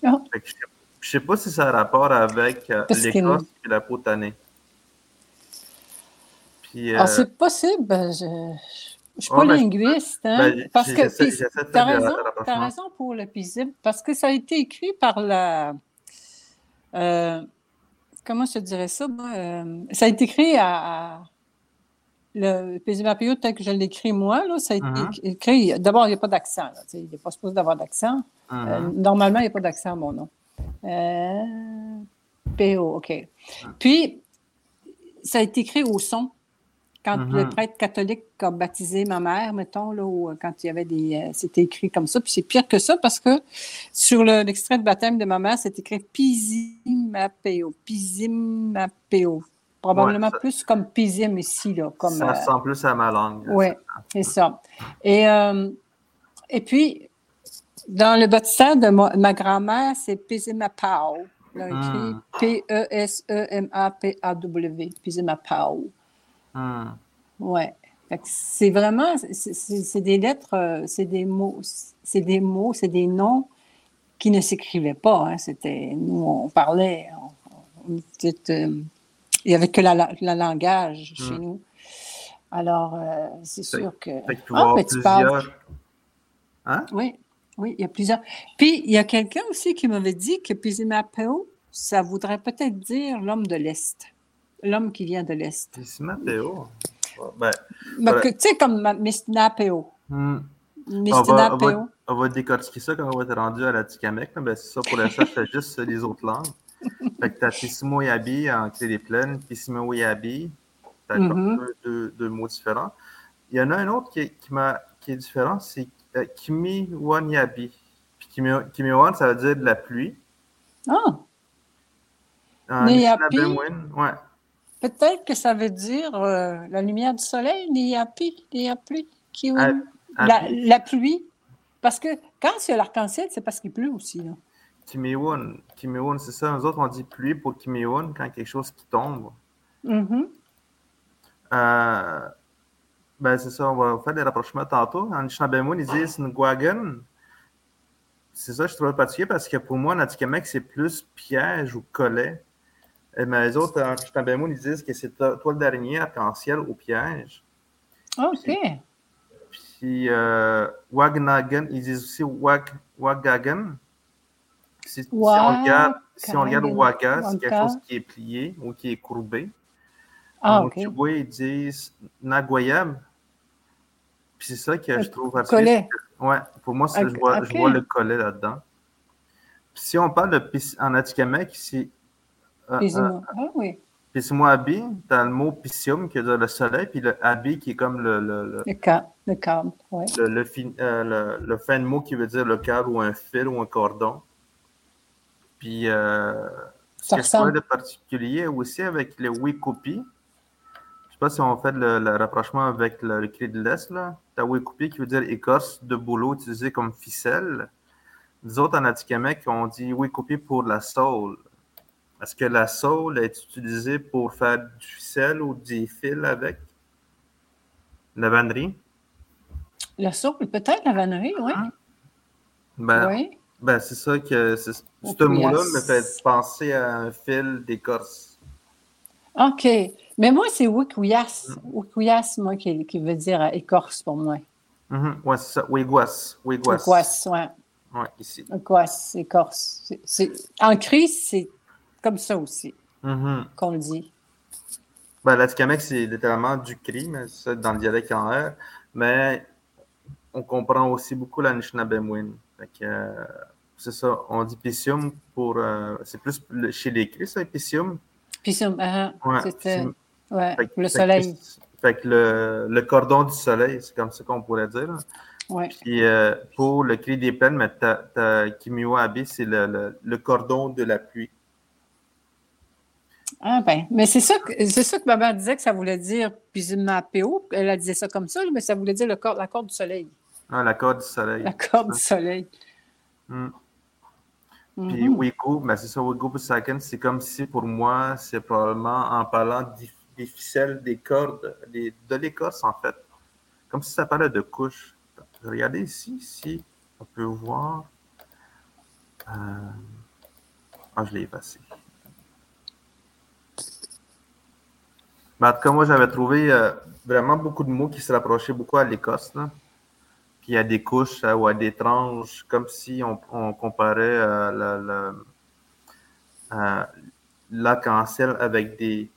[SPEAKER 2] Oh.
[SPEAKER 1] je ne sais pas si ça a rapport avec euh, l'écorce et la peau tannée.
[SPEAKER 2] Puis, ah, euh, c'est possible. Ben, je ne suis pas ben, linguiste. Hein, ben, parce que tu as, raison, raison pour le PISIM. Parce que ça a été écrit par la. Euh, comment je te dirais ça? Euh, ça a été écrit à, le PZMAPO tel que je l'écris moi, là, ça a été uh-huh. écrit. D'abord, il n'y a pas d'accent. Il n'est pas supposé d'avoir d'accent. Euh, uh-huh. normalement, il n'y a pas d'accent mon nom. Euh, PO, OK. Uh-huh. Puis, ça a été écrit au son. Quand le prêtre catholique a baptisé ma mère, mettons, là, ou quand il y avait des. Euh, c'était écrit comme ça. Puis c'est pire que ça parce que sur l'extrait de baptême de ma mère, c'est écrit Pizimapeo. Pizimapeo. Probablement plus comme Pizim ici. Là, comme,
[SPEAKER 1] ça ressemble euh, plus à ma langue.
[SPEAKER 2] Oui, c'est ça. Et, euh, et puis, dans le baptême de ma, grand-mère, c'est Pizimapao. Là, écrit hmm. P-E-S-E-M-A-P-A-W. Pizimapao.
[SPEAKER 1] Hmm.
[SPEAKER 2] Ouais. C'est vraiment, c'est des lettres, euh, c'est des mots, c'est des mots, c'est des noms qui ne s'écrivaient pas. Hein. C'était, nous, on parlait, euh, il n'y avait que la, langage chez hmm. nous. Alors, euh, c'est sûr que.
[SPEAKER 1] Fait
[SPEAKER 2] Ah, tu parles-.
[SPEAKER 1] Hein?
[SPEAKER 2] Oui, oui, il y a plusieurs. Puis, il y a quelqu'un aussi qui m'avait dit que Pisimapeo, ça voudrait peut-être dire l'homme de l'Est. L'homme qui vient de l'Est.
[SPEAKER 1] Mathéo. Ben,
[SPEAKER 2] que- Tu sais, comme Mistinapeo.
[SPEAKER 1] hmm, on, va, on, va, on va décortiquer ça quand on va être rendu à la Tikamek. là. Ben, c'est ça, pour l'instant, je fais juste les autres langues. Fait que t'as Pissimo Yabi en clé des plaines, Pissimo Yabi. T'as comme
[SPEAKER 2] Mhm.
[SPEAKER 1] deux, deux, deux mots différents. Il y en a un autre qui, est- qui, m'a- qui est différent, c'est euh, Kimi Wan Yabi. Puis Kimi, Kimi Wan, ça veut dire de la pluie.
[SPEAKER 2] Ah, Niapi?
[SPEAKER 1] Anishinaabe, ouais.
[SPEAKER 2] Peut-être que ça veut dire euh, la lumière du soleil, Niapi, Niapi, qui
[SPEAKER 1] Ah,
[SPEAKER 2] la,
[SPEAKER 1] Abi.
[SPEAKER 2] la pluie. Parce que quand a l'arc-en-ciel, c'est parce qu'il pleut aussi. là.
[SPEAKER 1] Kimiwon, c'est ça. Nous autres, on dit pluie pour Kimiwon quand quelque chose qui tombe.
[SPEAKER 2] Mhm.
[SPEAKER 1] Euh, ben, c'est ça, on va faire des rapprochements tantôt. En Anishinaabe, ils disent. C'est ça, je trouve particulier parce que pour moi, en Atikamek, c'est plus piège ou collet. Et mais les autres, en Anishinaabe, ils disent que c'est to- toile d'araignée, arc-en-ciel ou piège.
[SPEAKER 2] OK.
[SPEAKER 1] Puis euh, Wagnagan, ils disent aussi Wag, Wagagan. Si, si on regarde, si on regarde. Waga, c'est quelque chose qui est plié ou qui est courbé.
[SPEAKER 2] Ah,
[SPEAKER 1] En
[SPEAKER 2] OK.
[SPEAKER 1] Ojibwe, ils disent Nagoyab. Puis c'est ça que je trouve.
[SPEAKER 2] Collet.
[SPEAKER 1] Ouais, pour moi, je, vois, je vois le collet là-dedans. Puis si on parle de en Atikamek, c'est. Euh, euh,
[SPEAKER 2] Pisimo. Ah oui.
[SPEAKER 1] Pismoabi, t'as le mot pisium qui veut dire le soleil, puis le abi qui est comme le, le, le,
[SPEAKER 2] Le câble. Le câble, oui.
[SPEAKER 1] le, le fin, euh, le- fin de mot qui veut dire le cadre ou un fil ou un cordon. Puis, euh, ce je trouvais
[SPEAKER 2] ressemble.
[SPEAKER 1] de particulier aussi avec le Wikupi, je sais pas si on fait le, le rapprochement avec le, le cri de l'Est, là. T'as Wikupi qui veut dire écorce de boulot utilisée comme ficelle. Nous autres, en Atikamek, on dit Wikupi pour la saule. Est-ce que la saule est utilisée pour faire du ficelle ou des fils avec? La vannerie?
[SPEAKER 2] Le souple, peut-être la vannerie, oui.
[SPEAKER 1] Ben,
[SPEAKER 2] oui.
[SPEAKER 1] Ben, c'est ça que ce mot-là me fait penser à un fil d'écorce.
[SPEAKER 2] OK. Mais moi, c'est Wikuyas.
[SPEAKER 1] Mm.
[SPEAKER 2] Wikuyas, moi, qui, qui veut dire écorce pour moi.
[SPEAKER 1] Mhm, Ouais, c'est ça. Wigwas.
[SPEAKER 2] Wikwas, oui.
[SPEAKER 1] Ouais, ici.
[SPEAKER 2] Wikwas, écorce. En crise, c'est comme ça aussi
[SPEAKER 1] Mhm.
[SPEAKER 2] qu'on le dit.
[SPEAKER 1] Ben, l'Atikamek, c'est littéralement du cri, mais c'est ça, dans le dialecte en R. Mais on comprend aussi beaucoup que, euh, c'est ça. On dit pisium pour. euh, c'est plus chez les cris, ça, pisium. Ouais,
[SPEAKER 2] c'était
[SPEAKER 1] pisium.
[SPEAKER 2] ouais,
[SPEAKER 1] Fait que-
[SPEAKER 2] le
[SPEAKER 1] fait
[SPEAKER 2] soleil.
[SPEAKER 1] Fait que le, le cordon du soleil, c'est comme ça qu'on pourrait dire. là.
[SPEAKER 2] Ouais.
[SPEAKER 1] Puis euh, pour le cri des plaines, mais ta, ta Kimiwa Abe, c'est le, le, le cordon de la pluie.
[SPEAKER 2] Ah ben, mais c'est ça que c'est ça que ma mère disait que ça voulait dire Pisumapeo. Elle a disait ça comme ça, mais ça voulait dire le corps, la corde du soleil.
[SPEAKER 1] Ah, la corde du soleil.
[SPEAKER 2] La corde du soleil.
[SPEAKER 1] Hmm. Puis
[SPEAKER 2] Mhm.
[SPEAKER 1] Wigo, ben c'est ça, Wigo Busaken, c'est comme si pour moi, c'est probablement en parlant des, des ficelles, des cordes, des- de l'écorce en fait. Comme si ça parlait de couches. Regardez ici, si on peut voir. Euh, Ah, je l'ai effacé. En tout cas, moi, j'avais trouvé euh, vraiment beaucoup de mots qui se rapprochaient beaucoup à l'Écosse. Puis à des couches euh, ou à des tranches, comme si on, on comparait euh, l'arc-en-ciel avec des,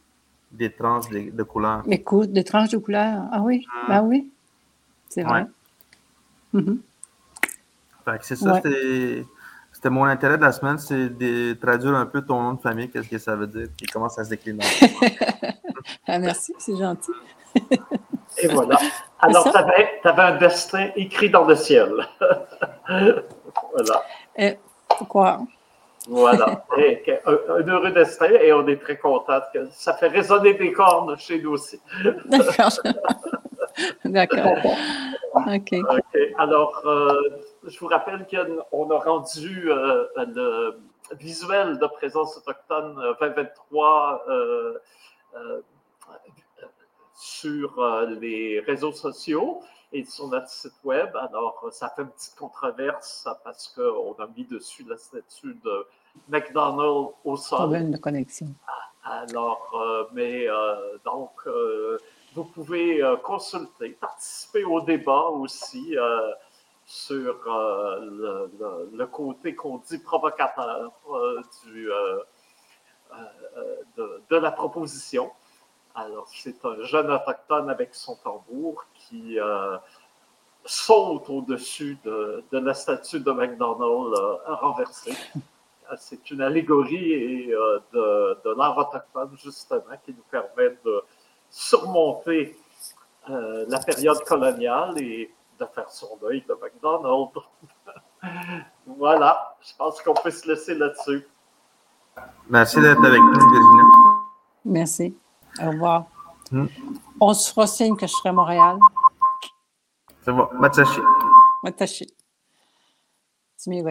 [SPEAKER 1] des tranches de, de couleurs.
[SPEAKER 2] Des tranches de couleurs. Ah oui, ben oui. C'est vrai. Mhm.
[SPEAKER 1] Fait que c'est ça,
[SPEAKER 2] Ouais.
[SPEAKER 1] c'était- c'était mon intérêt de la semaine, c'est de traduire un peu ton nom de famille, qu'est-ce que ça veut dire, puis comment ça se décline.
[SPEAKER 2] Ah, merci, c'est gentil.
[SPEAKER 3] Et voilà. Alors, tu avais, un destin écrit dans le ciel. voilà.
[SPEAKER 2] Et pourquoi?
[SPEAKER 3] Voilà. Et, un, un heureux destin et on est très content que ça fait résonner des cornes chez nous aussi.
[SPEAKER 2] D'accord. D'accord. OK.
[SPEAKER 3] OK. Alors, euh, je vous rappelle qu'on a rendu euh, le visuel de présence autochtone euh, 2023 euh, euh, sur euh, les réseaux sociaux et sur notre site web. Alors, euh, ça fait une petite controverse parce qu'on a mis dessus la statue de McDonald au sol.
[SPEAKER 2] Problème de connexion.
[SPEAKER 3] Alors, euh, mais donc, vous pouvez consulter, participer au débat aussi sur le, côté qu'on dit provocateur du, de, la proposition. Alors, c'est un jeune autochtone avec son tambour qui saute au-dessus de, la statue de McDonald euh, renversée. C'est une allégorie et, euh, de, l'art autochtone, justement, qui nous permet de surmonter euh, la période coloniale et de faire son deuil de McDonald. voilà, je pense qu'on peut se laisser là-dessus.
[SPEAKER 1] Merci d'être avec nous, Virginia.
[SPEAKER 2] Merci. Au revoir. Hmm. On se fera signe que je serai à Montréal.
[SPEAKER 1] C'est bon. Matashi.
[SPEAKER 2] Matashi. Tsumi